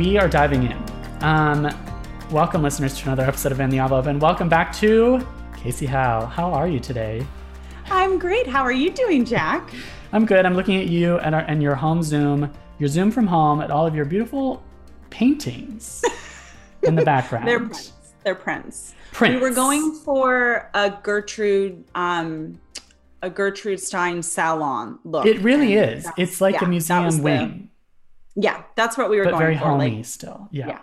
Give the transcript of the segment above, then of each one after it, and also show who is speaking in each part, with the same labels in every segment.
Speaker 1: We are diving in. Um, welcome, listeners, to another episode of In the Envelope, and welcome back to Kasey Howe. How are you today?
Speaker 2: I'm great. How are you doing, Jack?
Speaker 1: I'm good. I'm looking at you and, our, and your home Zoom, your Zoom from home, at all of your beautiful paintings in the background.
Speaker 2: They're prints. They're prints.
Speaker 1: Prints.
Speaker 2: We were going for a Gertrude, um, a Gertrude Stein salon look.
Speaker 1: It really is. It's like
Speaker 2: yeah,
Speaker 1: a museum wing.
Speaker 2: Yeah, that's what we were
Speaker 1: but
Speaker 2: going
Speaker 1: very
Speaker 2: for.
Speaker 1: homey
Speaker 2: like,
Speaker 1: still. Yeah.
Speaker 2: yeah.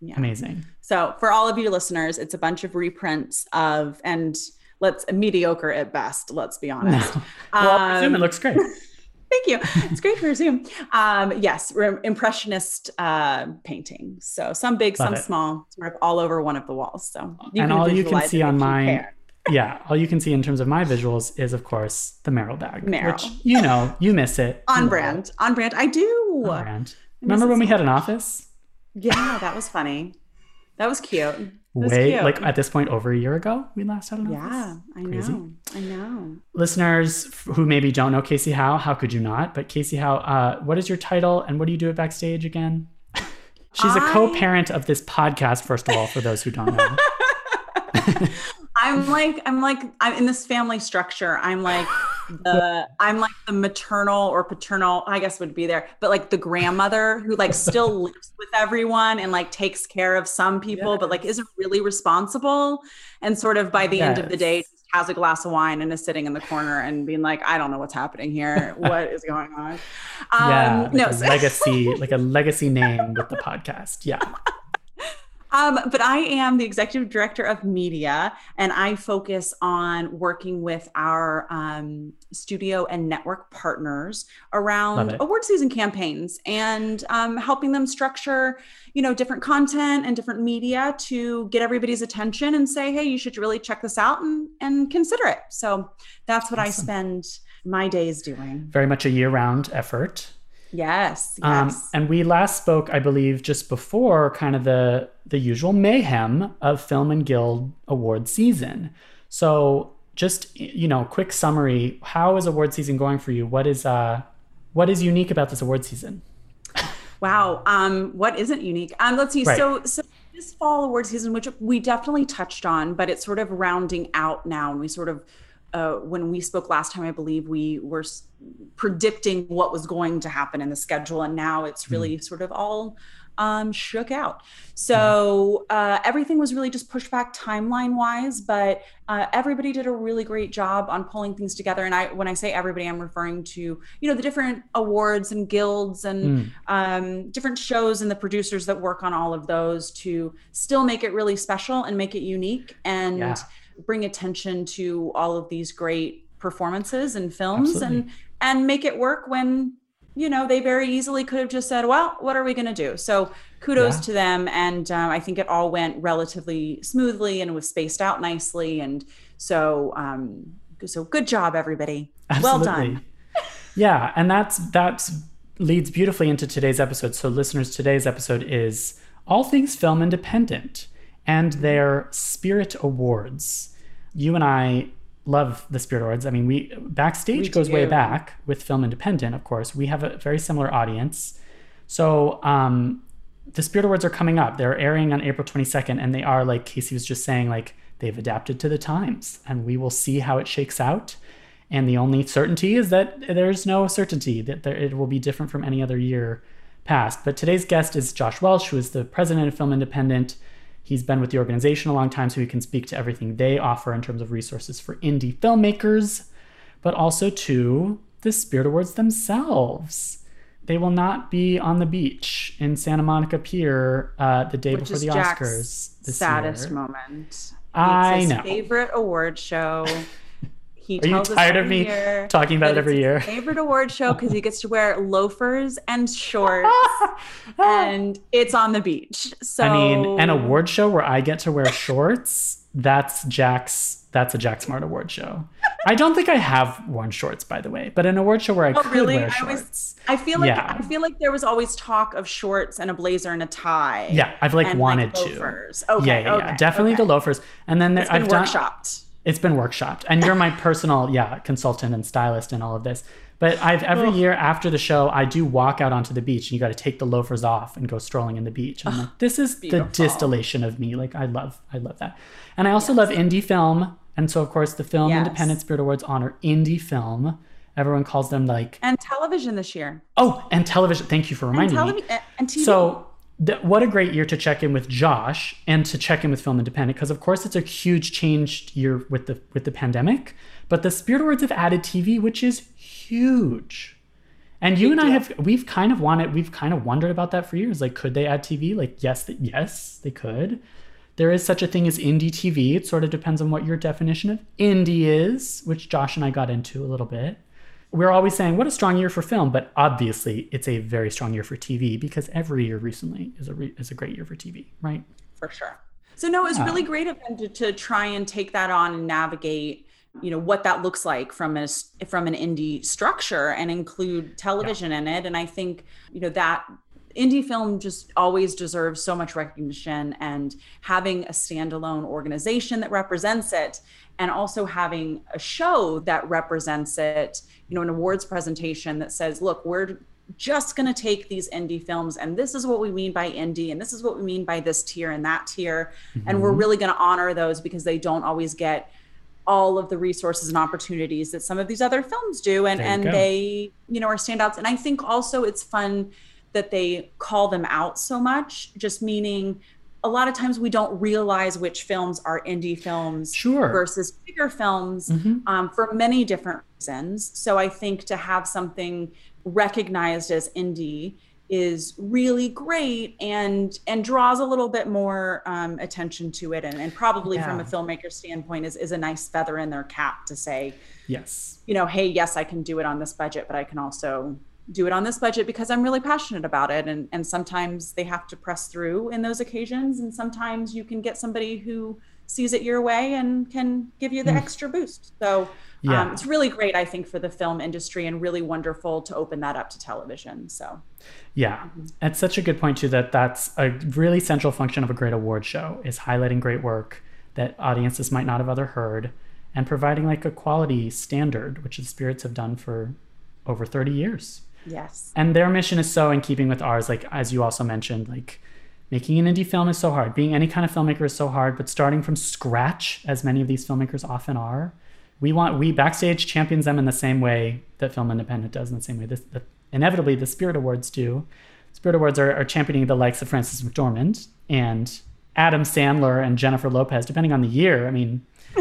Speaker 2: Yeah.
Speaker 1: Amazing.
Speaker 2: So for all of you listeners, it's a bunch of reprints of and let's mediocre at best. Let's be honest.
Speaker 1: No. Well, I presume it
Speaker 2: Um,
Speaker 1: looks great.
Speaker 2: Thank you. It's great for Zoom. Um, yes, re- impressionist uh, painting. So some big,
Speaker 1: Love
Speaker 2: some
Speaker 1: it.
Speaker 2: small, sort of all over one of the walls. So
Speaker 1: And all you can see on
Speaker 2: you
Speaker 1: mine-. Yeah. All you can see in terms of my visuals is, of course, the Meryl bag.
Speaker 2: Meryl.
Speaker 1: Which, you know, you miss it.
Speaker 2: On brand, on brand. I do.
Speaker 1: On brand. Remember when we had an office?
Speaker 2: Yeah, that was funny. That was cute. That was
Speaker 1: Way,
Speaker 2: cute.
Speaker 1: like at this point, over a year ago, we last had an office.
Speaker 2: yeah, I
Speaker 1: Crazy.
Speaker 2: know. I know.
Speaker 1: Listeners who maybe don't know Kasey Howe, how could you not? But Kasey Howe, uh, what is your title and what do you do at Backstage again? She's a
Speaker 2: I-
Speaker 1: co-parent of this podcast, first of all, for those who don't know.
Speaker 2: I'm like I'm like I'm in this family structure. I'm like the I'm like the maternal or paternal, I guess would be there, but like the grandmother who like still lives with everyone and like takes care of some people, but like isn't really responsible. And sort of by the end of the day, just has a glass of wine and is sitting in the corner and being like, I don't know what's happening here. What is going on? Um,
Speaker 1: yeah, like
Speaker 2: no,
Speaker 1: a legacy, like a legacy name with the podcast. Yeah.
Speaker 2: Um, but I am the executive director of media, and I focus on working with our um, studio and network partners around award season campaigns and um, helping them structure, you know, different content and different media to get everybody's attention and say, hey, you should really check this out and and consider it. So that's what I spend my days doing.
Speaker 1: Very much a year-round effort.
Speaker 2: Yes,
Speaker 1: Um,
Speaker 2: yes.
Speaker 1: and we last spoke, I believe, just before kind of the the usual mayhem of Film and Guild award season. So, just you know, quick summary: How is award season going for you? What is uh, what is unique about this award season?
Speaker 2: Wow. Um, what isn't unique? Um, let's see.
Speaker 1: Right.
Speaker 2: So, so this fall award season, which we definitely touched on, but it's sort of rounding out now, and we sort of. Uh, when we spoke last time, I believe we were s- predicting what was going to happen in the schedule, and now it's really sort of all um, shook out. So uh, everything was really just pushed back timeline wise, but uh, everybody did a really great job on pulling things together. And I, when I say everybody, I'm referring to you know the different awards and guilds and
Speaker 1: Mm.
Speaker 2: um, different shows and the producers that work on all of those to still make it really special and make it unique and
Speaker 1: Yeah.
Speaker 2: Bring attention to all of these great performances and films
Speaker 1: Absolutely.
Speaker 2: and and make it work when you know they very easily could have just said well what are we going to do so kudos
Speaker 1: Yeah.
Speaker 2: to them and um, i think it all went relatively smoothly and was spaced out nicely and so um so good job everybody well done
Speaker 1: Yeah, and that's that's leads beautifully into today's episode. So, listeners, today's episode is all things film independent and their Spirit Awards. You and I love the Spirit Awards. I mean, we backstage
Speaker 2: We
Speaker 1: goes way back with film independent. Of course, we have a very similar audience. So, um, the Spirit Awards are coming up. They're airing on April 22nd, and they are like Kasey was just saying, like they've adapted to the times, and we will see how it shakes out. And the only certainty is that there's no certainty that there, it will be different from any other year past. But today's guest is Josh Welsh, who is the president of Film Independent. He's been with the organization a long time, so he can speak to everything they offer in terms of resources for indie filmmakers, but also to the Spirit Awards themselves. They will not be on the beach in Santa Monica Pier uh, the day
Speaker 2: Which
Speaker 1: before the
Speaker 2: Jack's
Speaker 1: Oscars. This
Speaker 2: saddest
Speaker 1: year.
Speaker 2: moment.
Speaker 1: I
Speaker 2: it's his
Speaker 1: know.
Speaker 2: favorite award show. He
Speaker 1: Are you tired of me
Speaker 2: year
Speaker 1: talking about it every year?
Speaker 2: Favorite award show because he gets to wear loafers and shorts, and it's on the beach. So
Speaker 1: I mean, an award show where I get to wear shorts, that's Jack's that's a Jack Smart award show. I don't think I have worn shorts by the way, but an award show where I
Speaker 2: Oh,
Speaker 1: could
Speaker 2: really?
Speaker 1: wear
Speaker 2: I always-
Speaker 1: shorts.
Speaker 2: I feel like
Speaker 1: Yeah.
Speaker 2: I feel like there was always talk of shorts and a blazer and a tie.
Speaker 1: yeah, I've like wanted to.
Speaker 2: loafers. Okay,
Speaker 1: yeah, yeah, yeah.
Speaker 2: okay,
Speaker 1: definitely
Speaker 2: okay.
Speaker 1: the loafers. And then there, I've done
Speaker 2: workshopped.
Speaker 1: It's been workshopped. And you're my personal yeah consultant and stylist and all of this. But i've every year after the show i do walk out onto the beach and you got to take the loafers off and go strolling in the beach. And like, this is
Speaker 2: beautiful.
Speaker 1: the distillation of me. Like i love i love that. And i also love indie film. And so of course the film
Speaker 2: Yes.
Speaker 1: independent spirit awards honor indie film. Everyone calls them like
Speaker 2: And television this year.
Speaker 1: oh and television. Thank you for
Speaker 2: And
Speaker 1: reminding me.
Speaker 2: and TV.
Speaker 1: so, th- what a great year to check in with Josh and to check in with Film Independent because, of course, it's a huge changed year with the with the pandemic. But the Spirit Awards have added TV, which is huge. And you and I have we've kind of wanted we've kind of wondered about that for years. Like, could they add TV? Like, yes, th- yes, they could. There is such a thing as indie TV. It sort of depends on what your definition of indie is, which Josh and I got into a little bit we're always saying what a strong year for film, but obviously it's a very strong year for TV because every year recently is a re- is a great year for TV, right?
Speaker 2: for sure. So no, it's
Speaker 1: Yeah.
Speaker 2: really great of them to, to try and take that on and navigate, you know, what that looks like from a s- from an indie structure and include television in it. And I think, you know, that indie film just always deserves so much recognition and having a standalone organization that represents it and also having a show that represents it, you know, an awards presentation that says, look, we're just going to take these indie films and this is what we mean by indie and this is what we mean by this tier and that tier and we're
Speaker 1: Mhm.
Speaker 2: really going to honor those because they don't always get all of the resources and opportunities that some of these other films do and and
Speaker 1: go.
Speaker 2: they you know are standouts and i think also it's fun that they call them out so much just meaning a lot of times we don't realize which films are indie films
Speaker 1: Sure.
Speaker 2: versus bigger films
Speaker 1: Mhm.
Speaker 2: um, for many different reasons. So I think to have something recognized as indie is really great and and draws a little bit more um, attention to it and, and probably from a
Speaker 1: Yeah.
Speaker 2: filmmaker standpoint is, is a nice feather in their cap to say
Speaker 1: Yes.
Speaker 2: you know hey yes i can do it on this budget but i can also do it on this budget because i'm really passionate about it and and sometimes they have to press through in those occasions and sometimes you can get somebody who sees it your way and can give you the
Speaker 1: Mm.
Speaker 2: extra boost so
Speaker 1: Yeah.
Speaker 2: um, it's really great i think for the film industry and really wonderful to open that up to television so
Speaker 1: Yeah, it's such a good point too that that's a really central function of a great award show is highlighting great work that audiences might not have other heard and providing like a quality standard, which the spirits have done for over 30 years.
Speaker 2: Yes
Speaker 1: And their mission is so in keeping with ours, like as you also mentioned, like making an indie film is so hard. Being any kind of filmmaker is so hard, but starting from scratch, as many of these filmmakers often are, we want we backstage champions them in the same way that Film Independent does, in the same way this the, inevitably the Spirit Awards do. Spirit Awards are, are championing the likes of Frances McDormand and Adam Sandler and Jennifer Lopez, depending on the year. I mean,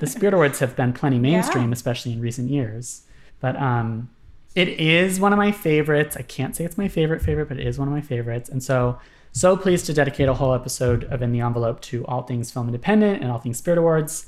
Speaker 1: the Spirit Awards have been plenty mainstream, especially in recent years. But um, it is one of my favorites. I can't say it's my favorite favorite, but it is one of my favorites. And so, so pleased to dedicate a whole episode of In the Envelope to all things film independent and all things Spirit Awards.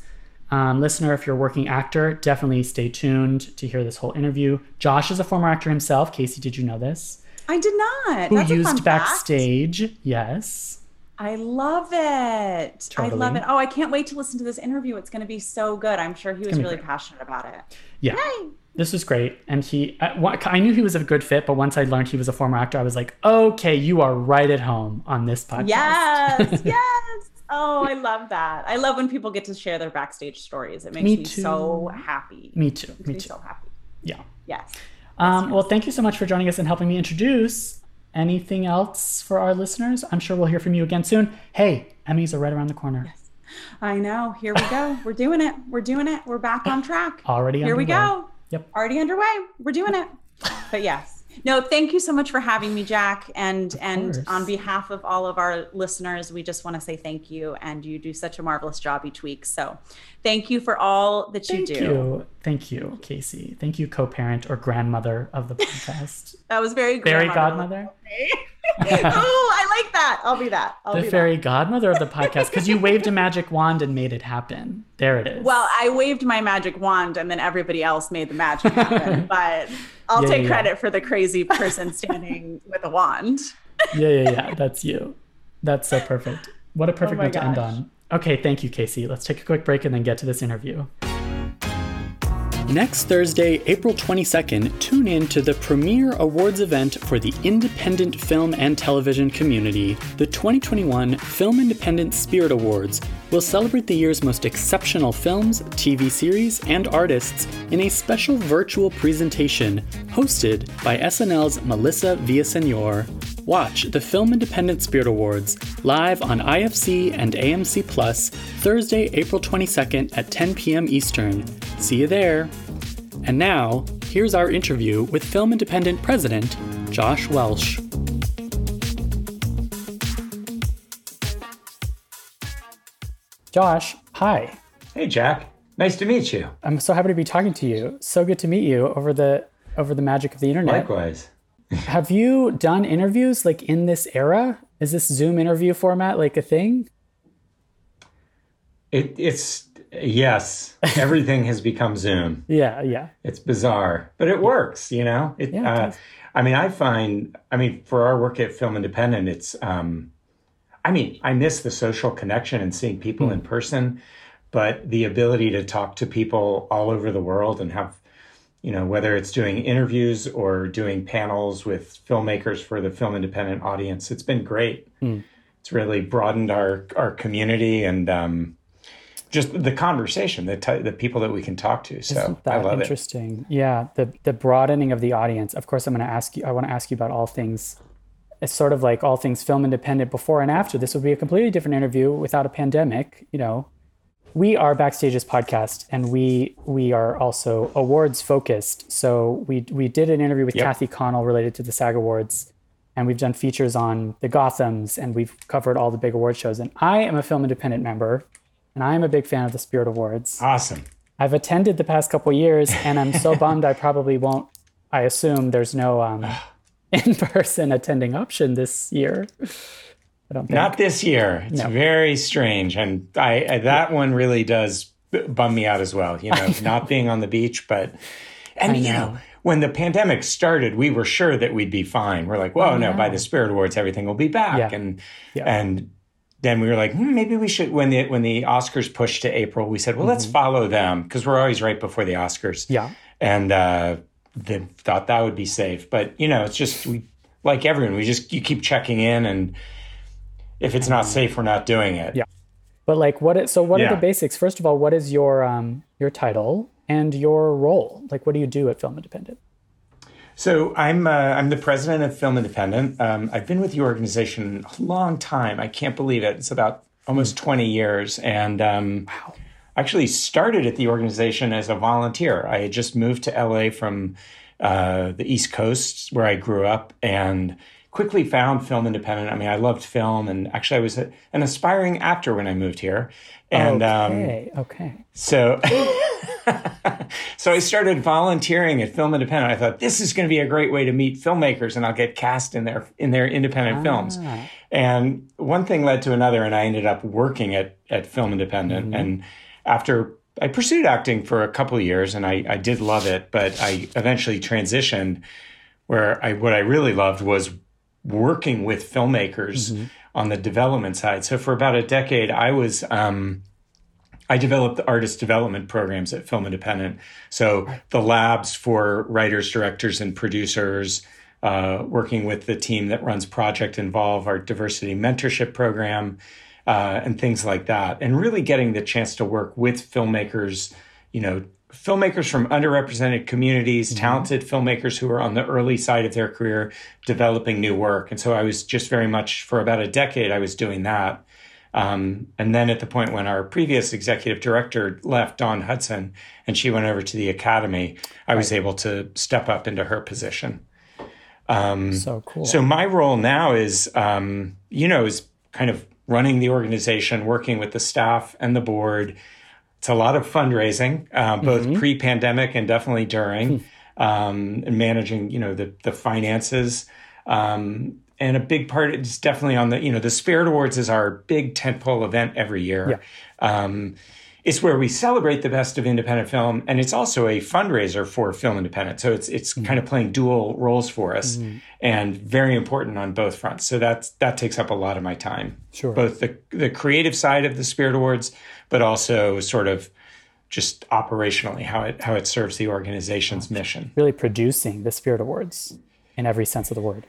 Speaker 1: Um, listener, if you're a working actor, definitely stay tuned to hear this whole interview. Josh is a former actor himself. Kasey, did you know this?
Speaker 2: i did not
Speaker 1: Who
Speaker 2: That's
Speaker 1: used
Speaker 2: fact.
Speaker 1: backstage? Yes.
Speaker 2: I love it. I love it. Oh, I can't wait to listen to this interview. It's going to be so good. I'm sure he was really
Speaker 1: great.
Speaker 2: passionate about it.
Speaker 1: Yeah.
Speaker 2: Yay.
Speaker 1: This was great. And he, I, knew he was a good fit, but once I learned he was a former actor, I was like, okay, you are right at home on this podcast.
Speaker 2: Yes, yes. Oh, I love that. I love when people get to share their backstage stories. It makes
Speaker 1: Me
Speaker 2: me, so happy.
Speaker 1: Me too. Me
Speaker 2: me
Speaker 1: too.
Speaker 2: so happy.
Speaker 1: Yeah.
Speaker 2: Yes.
Speaker 1: Um, well, thank you so much for joining us and helping me introduce. Anything else for our listeners? I'm sure we'll hear from you again soon. Hey, Emmys are right around the corner.
Speaker 2: Yes. I know. Here we go. We're doing it. We're doing it. We're back on track.
Speaker 1: Already
Speaker 2: Here we go.
Speaker 1: Yep.
Speaker 2: Already underway. We're doing it. But yes, No, thank you so much for having me, Jack. And and on behalf of all of our listeners, we just want to say thank you. And you do such a marvelous job each week. So thank you for all that you
Speaker 1: Thank
Speaker 2: do.
Speaker 1: Thank you. Thank you, Kasey. Thank you, co-parent or grandmother of the podcast.
Speaker 2: That was very grandmother.
Speaker 1: godmother?
Speaker 2: oh, I like that. I'll be that. I'll
Speaker 1: the
Speaker 2: be
Speaker 1: fairy godmother of the podcast because you waved a magic wand and made it happen. There it is.
Speaker 2: Well, I waved my magic wand and then everybody else made the magic happen. but I'll
Speaker 1: Yeah,
Speaker 2: take
Speaker 1: yeah.
Speaker 2: credit for the crazy person standing with a wand.
Speaker 1: yeah, yeah, yeah. That's you. That's so perfect. What a oh perfect
Speaker 2: Oh
Speaker 1: note to end on. Okay, thank you, Kasey. Let's take a quick break and then get to this interview. Next Thursday, April 22nd, tune in to the premiere awards event for the independent film and television community. The 2021 Film Independent Spirit Awards will celebrate the year's most exceptional films, TV series, and artists in a special virtual presentation hosted by SNL's Melissa Villaseñor. Watch the Film Independent Spirit Awards live on IFC and AMC Plus Thursday, April 22nd at 10 p.m. Eastern. See you there. And now, here's our interview with Film Independent President Josh Welsh. Josh, hi.
Speaker 3: Hey, Jack. Nice to meet you.
Speaker 1: I'm so happy to be talking to you. So good to meet you over the over the magic of the internet.
Speaker 3: Likewise.
Speaker 1: Have you done interviews like in this era? Is this Zoom interview format like a thing?
Speaker 3: It, it's, yes, everything has become Zoom.
Speaker 1: Yeah, yeah.
Speaker 3: It's bizarre, but it works, you know? It,
Speaker 1: Yeah, it
Speaker 3: uh. I mean, I find, I mean, for our work at Film Independent, it's, um, I mean, I miss the social connection and seeing people
Speaker 1: Hmm.
Speaker 3: in person, but the ability to talk to people all over the world and have, you know, whether it's doing interviews or doing panels with filmmakers for the Film Independent audience, it's been great.
Speaker 1: Hmm.
Speaker 3: It's really broadened our our community and um, just the conversation, the ty- the people that we can talk to. So
Speaker 1: Isn't
Speaker 3: I
Speaker 1: that
Speaker 3: love it.
Speaker 1: interesting? Yeah, the the broadening of the audience. Of course, I'm going to ask you. I want to ask you about all things. It's sort of like all things film independent before and after. This would be a completely different interview without a pandemic. You know, we are Backstage's podcast, and we we are also awards focused. So we we did an interview with
Speaker 3: Yep.
Speaker 1: Kathy Connell related to the SAG Awards, and we've done features on the Gothams, and we've covered all the big award shows. And I am a film independent member, and I am a big fan of the Spirit Awards.
Speaker 3: Awesome.
Speaker 1: I've attended the past couple years, and I'm so bummed I probably won't. I assume there's no um, in-person attending option this year. I don't think.
Speaker 3: Not this year. It's
Speaker 1: No.
Speaker 3: very strange, and I, I that one really does bum me out as well. You know, not being on the beach, but and you
Speaker 1: know.
Speaker 3: know when the pandemic started, we were sure that we'd be fine. We're like, whoa, no, by the Spirit Awards, everything will be back,
Speaker 1: Yeah.
Speaker 3: and
Speaker 1: Yeah.
Speaker 3: and then we were like, hmm, maybe we should. When the when the Oscars pushed to April, we said, well, let's
Speaker 1: Mm-hmm.
Speaker 3: follow them because we're always right before the Oscars.
Speaker 1: Yeah.
Speaker 3: and uh, they thought that would be safe. But you know, it's just we like everyone, we just you keep checking in, and if it's not safe, we're not doing it.
Speaker 1: Yeah. But like, what? Is, so, what are the basics? First of all, what is your um, your title and your role? Like, what do you do at Film Independent?
Speaker 3: So I'm uh, I'm the president of Film Independent. Um, I've been with the organization a long time. I can't believe it. It's about almost 20 years, and um,
Speaker 1: Wow.
Speaker 3: Actually started at the organization as a volunteer. I had just moved to LA from uh, the East Coast, where I grew up, and quickly found Film Independent. I mean, I loved film, and actually, I was a, an aspiring actor when I moved here. And um,
Speaker 1: okay. okay.
Speaker 3: so, so I started volunteering at Film Independent. I thought this is going to be a great way to meet filmmakers, and I'll get cast in their in their independent films. And one thing led to another, and I ended up working at at Film Independent. And after I pursued acting for a couple of years, and I, I did love it, but I eventually transitioned where I what I really loved was working with filmmakers on the development side. So for about a decade, I was. Um, I developed the artist development programs at Film Independent. So the labs for writers, directors, and producers, uh, working with the team that runs Project Involve, our diversity mentorship program, uh, and things like that. And really getting the chance to work with filmmakers, you know, filmmakers from underrepresented communities, talented filmmakers who are on the early side of their career, developing new work. And so I was just very much, for about a decade, I was doing that. Um, and then at the point when our previous executive director left, Dawn Hudson, and she went over to the academy, I was able to step up into her position. Um,
Speaker 1: so cool.
Speaker 3: So my role now is, um, you know, is kind of running the organization, working with the staff and the board. It's a lot of fundraising, uh, both mm-hmm. pre-pandemic and definitely during, hmm. um, and managing, you know, the the finances. Um, and a big part is definitely on the, you know, the Spirit Awards is our big tentpole event every year. Yeah. Um, it's where we celebrate the best of independent film, and it's also a fundraiser for Film Independent. So it's it's mm-hmm. kind of playing dual roles for us, mm-hmm. and very important on both fronts. So that's that takes up a lot of my time.
Speaker 1: Sure,
Speaker 3: both the the creative side of the Spirit Awards, but also sort of just operationally how it how it serves the organization's mission.
Speaker 1: Really producing the Spirit Awards in every sense of the word.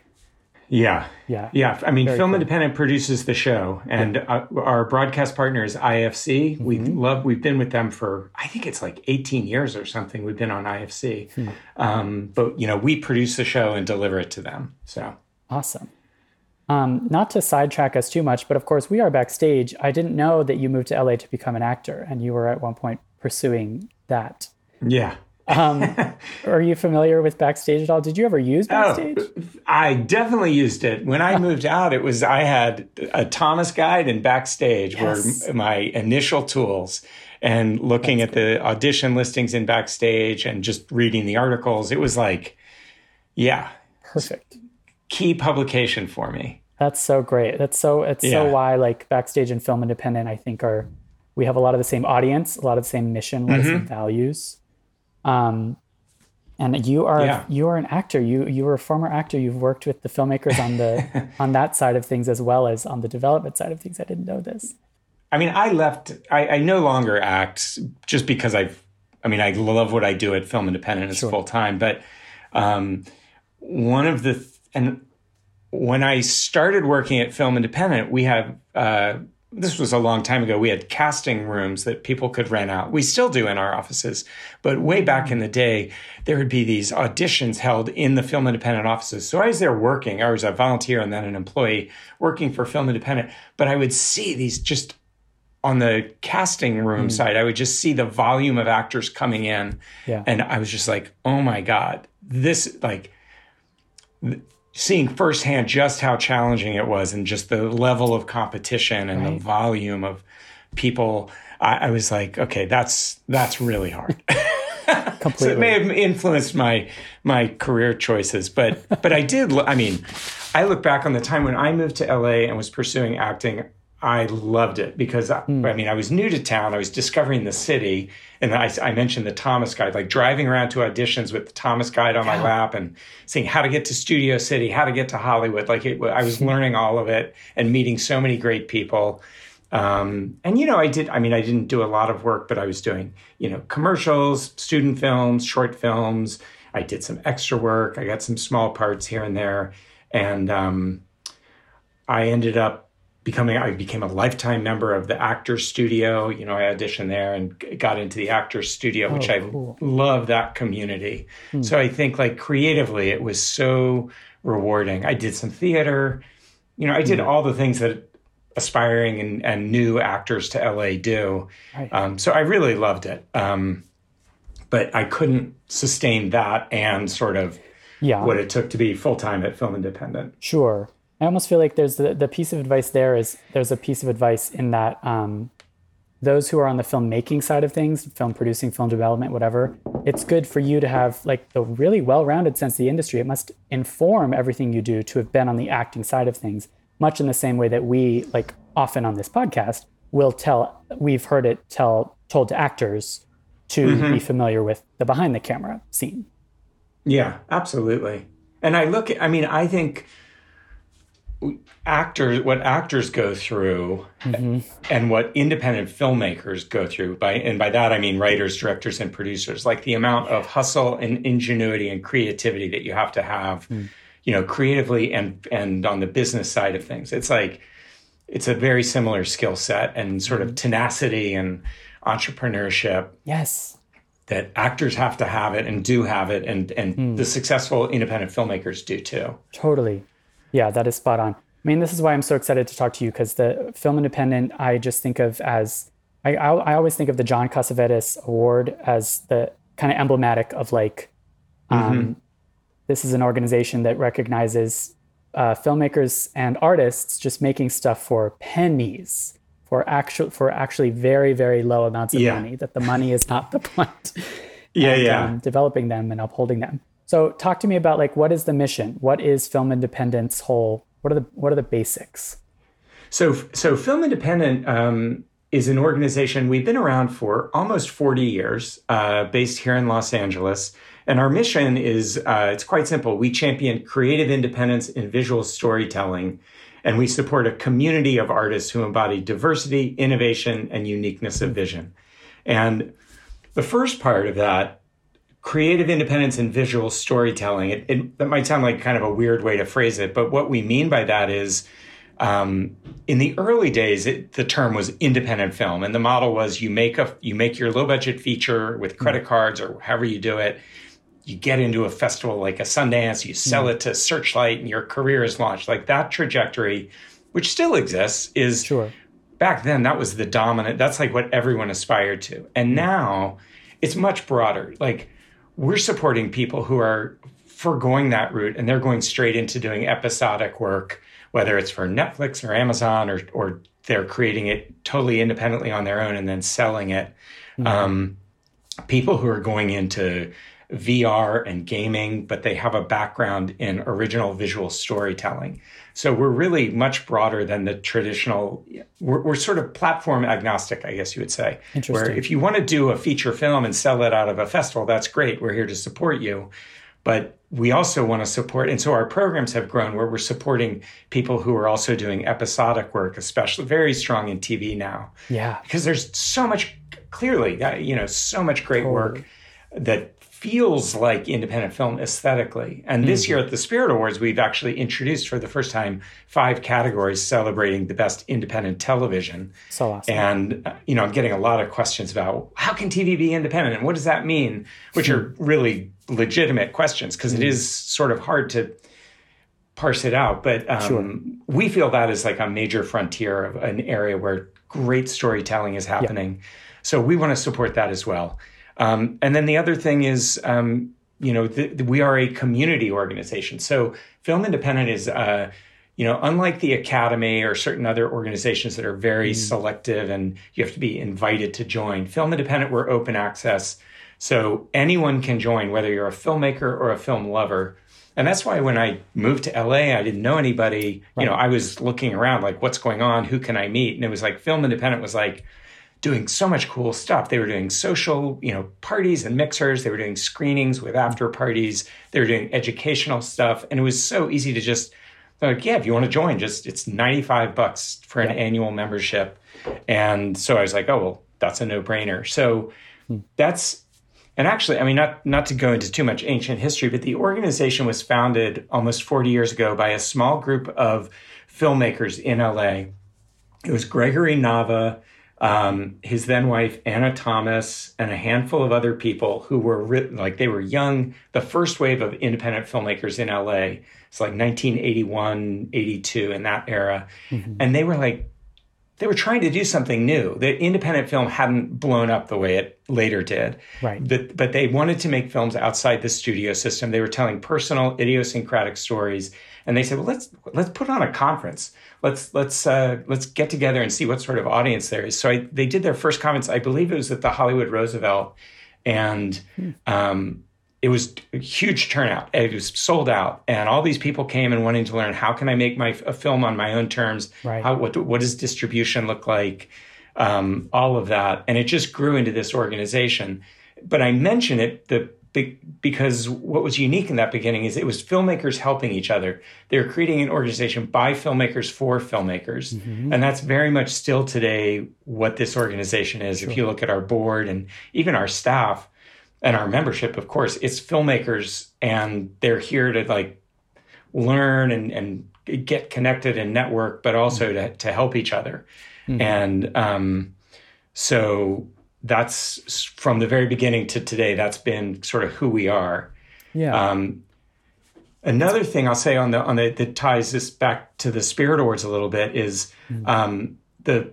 Speaker 3: Yeah.
Speaker 1: Yeah.
Speaker 3: Yeah. I mean, Very Film cool. Independent produces the show, and yeah. uh, our broadcast partner is IFC. Mm-hmm. We love, we've been with them for, I think it's like 18 years or something. We've been on IFC. Hmm. Um, but, you know, we produce the show and deliver it to them. So
Speaker 1: awesome. Um, not to sidetrack us too much, but of course, we are backstage. I didn't know that you moved to LA to become an actor, and you were at one point pursuing that.
Speaker 3: Yeah.
Speaker 1: Um, are you familiar with Backstage at all? Did you ever use oh, Backstage? Oh,
Speaker 3: I definitely used it. When I moved out, it was I had a Thomas Guide and Backstage yes. were my initial tools. And looking That's at cool. the audition listings in Backstage and just reading the articles, it was like, yeah,
Speaker 1: perfect.
Speaker 3: Key publication for me.
Speaker 1: That's so great. That's so it's yeah. so why like Backstage and Film Independent, I think are we have a lot of the same audience, a lot of the same mission, a lot mm-hmm. of the same mm-hmm. values. Um, and you are yeah. you are an actor. You you were a former actor. You've worked with the filmmakers on the on that side of things as well as on the development side of things. I didn't know this.
Speaker 3: I mean, I left. I, I no longer act just because I've. I mean, I love what I do at Film Independent. It's sure. full time, but um, one of the and when I started working at Film Independent, we had. Uh, this was a long time ago. We had casting rooms that people could rent out. We still do in our offices, but way back in the day, there would be these auditions held in the Film Independent offices. So I was there working. I was a volunteer and then an employee working for Film Independent, but I would see these just on the casting room mm. side, I would just see the volume of actors coming in.
Speaker 1: Yeah.
Speaker 3: And I was just like, oh my God, this, like, seeing firsthand just how challenging it was and just the level of competition and right. the volume of people I, I, was like okay that's that's really hard
Speaker 1: Completely.
Speaker 3: so it may have influenced my my career choices but but i did i mean i look back on the time when i moved to la and was pursuing acting I loved it because mm. I, mean I was new to town. I was discovering the city, and I, I, mentioned the Thomas Guide, like driving around to auditions with the Thomas Guide on my lap and seeing how to get to Studio City, how to get to Hollywood. Like it, I was learning all of it and meeting so many great people. Um, and you know, I did. I mean, I didn't do a lot of work, but I was doing you know commercials, student films, short films. I did some extra work. I got some small parts here and there, and um, I ended up becoming I became a lifetime member of the Actors Studio. You know, I auditioned there and got into the Actors Studio, which oh, I cool. love that community. Hmm. So I think like creatively, it was so rewarding. I did some theater. You know, I did hmm. all the things that aspiring and, and new actors to LA do. Right. Um, so I really loved it. Um, but I couldn't sustain that and sort of
Speaker 1: yeah.
Speaker 3: what it took to be full time at Film Independent.
Speaker 1: Sure. I almost feel like there's the, the piece of advice there is there's a piece of advice in that um, those who are on the filmmaking side of things, film producing, film development, whatever, it's good for you to have like the really well-rounded sense of the industry. It must inform everything you do to have been on the acting side of things, much in the same way that we, like often on this podcast, will tell we've heard it tell told to actors to mm-hmm. be familiar with the behind the camera scene.
Speaker 3: Yeah, absolutely. And I look at I mean, I think actors what actors go through mm-hmm. and what independent filmmakers go through by and by that I mean writers, directors and producers like the amount of hustle and ingenuity and creativity that you have to have mm. you know creatively and and on the business side of things it's like it's a very similar skill set and sort mm-hmm. of tenacity and entrepreneurship
Speaker 1: yes
Speaker 3: that actors have to have it and do have it and and mm. the successful independent filmmakers do too
Speaker 1: totally yeah, that is spot on. I mean, this is why I'm so excited to talk to you because the Film Independent, I just think of as, I, I, I always think of the John Cassavetes Award as the kind of emblematic of like, um, mm-hmm. this is an organization that recognizes uh, filmmakers and artists just making stuff for pennies for actual for actually very very low amounts of yeah. money that the money is not the point
Speaker 3: yeah and, yeah um,
Speaker 1: developing them and upholding them so talk to me about like what is the mission? What is film independence whole? What are the what are the basics?
Speaker 3: So so film independent um, is an organization we've been around for almost 40 years uh, based here in los angeles. And our mission is uh, it's quite simple. We champion creative independence in visual storytelling, and we support a community of artists who embody diversity, innovation, and uniqueness of vision. And the first part of that, creative independence and visual storytelling, it, it, that might sound like kind of a weird way to phrase it, but what we mean by that is um, in the early days, it, the term was independent film, and the model was you make a you make your low budget feature with credit cards or however you do it, you get into a festival like a Sundance, you sell mm. it to Searchlight, and your career is launched. Like that trajectory, which still exists, is
Speaker 1: sure.
Speaker 3: back then that was the dominant. That's like what everyone aspired to, and mm. now it's much broader. Like we're supporting people who are foregoing that route, and they're going straight into doing episodic work, whether it's for Netflix or Amazon, or or they're creating it totally independently on their own and then selling it. Mm. Um, people who are going into VR and gaming, but they have a background in original visual storytelling. So we're really much broader than the traditional. We're, we're sort of platform agnostic, I guess you would say. Where if you want to do a feature film and sell it out of a festival, that's great. We're here to support you. But we also want to support, and so our programs have grown where we're supporting people who are also doing episodic work, especially very strong in TV now.
Speaker 1: Yeah.
Speaker 3: Because there's so much, clearly, uh, you know, so much great totally. work that feels like independent film aesthetically. And this mm-hmm. year at the Spirit Awards, we've actually introduced for the first time five categories celebrating the best independent television.
Speaker 1: So awesome.
Speaker 3: And, uh, you know, I'm getting a lot of questions about how can TV be independent and what does that mean? Which are hmm. really legitimate questions because mm-hmm. is sort of hard to parse it out. But um, sure. we feel that is like a major frontier of an area where great storytelling is happening. Yeah. So we want to support that as well. Um, and then the other thing is, um, you know, we are a community organization. So Film Independent is, uh, you know, unlike the Academy or certain other organizations that are very mm. selective and you have to be invited to join. Film Independent, we're open access. So anyone can join, whether you're a filmmaker or a film lover. And that's why when I moved to LA, I didn't know anybody. Right. You know, I was looking around like, what's going on? Who can I meet? And it was like, Film Independent was like, doing so much cool stuff. They were doing social, you know, parties and mixers. They were doing screenings with after parties. They were doing educational stuff, and it was so easy to just like, yeah, if you want to join, just it's ninety five bucks for an yeah. annual membership. And so I was like, oh well, that's a no brainer. So hmm. that's and actually, I mean, not not to go into too much ancient history, but the organization was founded almost forty years ago by a small group of filmmakers in LA. It was Gregory Nava um, his then wife Anna Thomas, and a handful of other people who were written, like they were young, the first wave of independent filmmakers in LA. It's like 1981, 82 in that era, mm-hmm. and they were like they were trying to do something new. The independent film hadn't blown up the way it later did.
Speaker 1: Right.
Speaker 3: But, but they wanted to make films outside the studio system. They were telling personal, idiosyncratic stories. And they said, well, let's let's put on a conference let's let's uh, let's get together and see what sort of audience there is. So I, they did their first comments. I believe it was at the Hollywood Roosevelt, and um, it was a huge turnout. It was sold out, and all these people came and wanting to learn how can I make my a film on my own terms.
Speaker 1: Right.
Speaker 3: How what what does distribution look like? Um, all of that, and it just grew into this organization. But I mention it the because what was unique in that beginning is it was filmmakers helping each other. They were creating an organization by filmmakers for filmmakers. Mm-hmm. And that's very much still today what this organization is. Sure. If you look at our board and even our staff and our membership, of course, it's filmmakers and they're here to like learn and, and get connected and network, but also mm-hmm. to, to help each other. Mm-hmm. And um, so that's from the very beginning to today. That's been sort of who we are.
Speaker 1: Yeah. Um,
Speaker 3: another thing I'll say on the on the that ties this back to the Spirit Awards a little bit is mm-hmm. um, the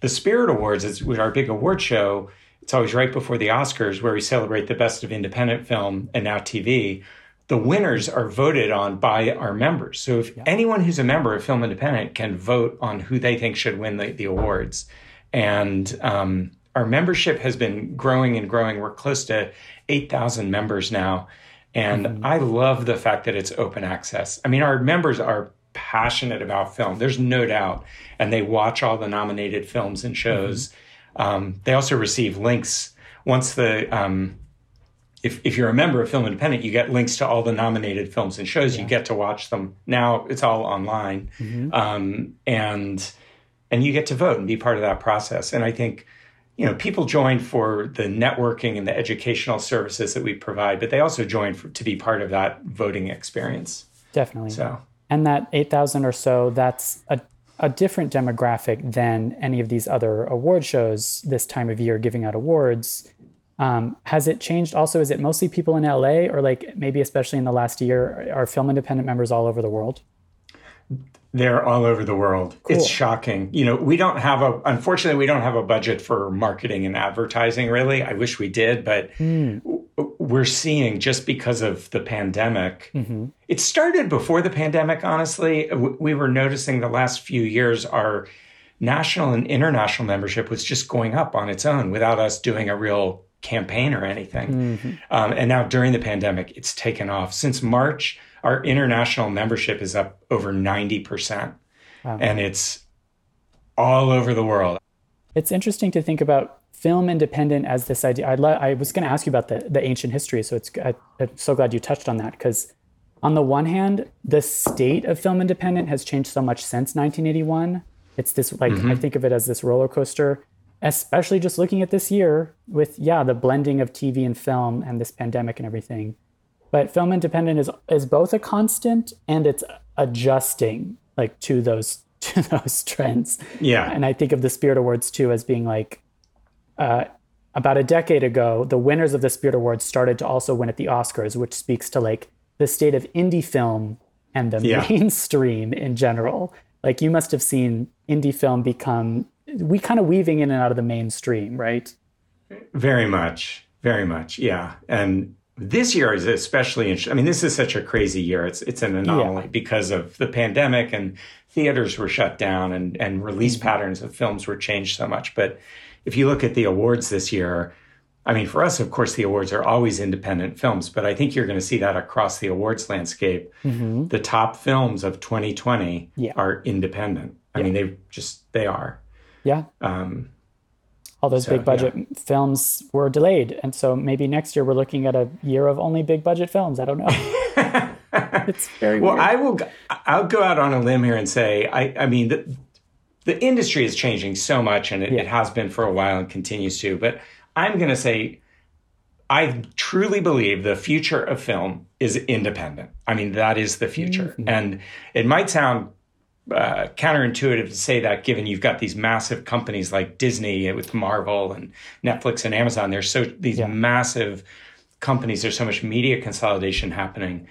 Speaker 3: the Spirit Awards is our big award show. It's always right before the Oscars where we celebrate the best of independent film and now TV. the winners are voted on by our members. So if yeah. anyone who's a member of Film Independent can vote on who they think should win the, the awards. And um, our membership has been growing and growing. We're close to 8,000 members now. And mm-hmm. I love the fact that it's open access. I mean, our members are passionate about film. There's no doubt. And they watch all the nominated films and shows. Mm-hmm. Um, they also receive links once the um, if, if you're a member of Film Independent, you get links to all the nominated films and shows. Yeah. You get to watch them. Now it's all online, mm-hmm. um, and and you get to vote and be part of that process. And I think you know people join for the networking and the educational services that we provide, but they also join for, to be part of that voting experience.
Speaker 1: Definitely. So and that eight thousand or so, that's a a different demographic than any of these other award shows this time of year giving out awards um, has it changed also? Is it mostly people in LA or like maybe especially in the last year are film independent members all over the world?
Speaker 3: They're all over the world. Cool. It's shocking. You know, we don't have a, unfortunately, we don't have a budget for marketing and advertising really. I wish we did, but mm. we're seeing just because of the pandemic. Mm-hmm. It started before the pandemic, honestly. We were noticing the last few years our national and international membership was just going up on its own without us doing a real campaign or anything. Mm-hmm. Um, and now during the pandemic, it's taken off. Since March, our international membership is up over 90%. Wow. And it's all over the world.
Speaker 1: It's interesting to think about film independent as this idea. I'd I was going to ask you about the, the ancient history. So it's, I, I'm so glad you touched on that because on the one hand, the state of film independent has changed so much since 1981. It's this like mm-hmm. I think of it as this roller coaster especially just looking at this year with yeah the blending of tv and film and this pandemic and everything but film independent is is both a constant and it's adjusting like to those to those trends
Speaker 3: yeah
Speaker 1: and i think of the spirit awards too as being like uh, about a decade ago the winners of the spirit awards started to also win at the oscars which speaks to like the state of indie film and the yeah. mainstream in general like you must have seen indie film become we kind of weaving in and out of the mainstream, right?
Speaker 3: Very much, very much, yeah. And this year is especially interesting. I mean, this is such a crazy year. It's it's an anomaly yeah. because of the pandemic and theaters were shut down and and release mm-hmm. patterns of films were changed so much. But if you look at the awards this year, I mean, for us, of course, the awards are always independent films, but I think you're going to see that across the awards landscape. Mm-hmm. The top films of 2020 yeah. are independent. I yeah. mean, they just they are.
Speaker 1: Yeah. Um, all those so, big budget yeah. films were delayed, and so maybe next year we're looking at a year of only big budget films. I don't know. it's very
Speaker 3: well.
Speaker 1: Weird.
Speaker 3: I will. I'll go out on a limb here and say, I. I mean, the, the industry is changing so much, and it, yeah. it has been for a while and continues to. But I'm going to say, I truly believe the future of film is independent. I mean, that is the future, mm-hmm. and it might sound uh, counterintuitive to say that given you've got these massive companies like Disney with Marvel and Netflix and Amazon. There's so these yeah. massive companies. There's so much media consolidation happening.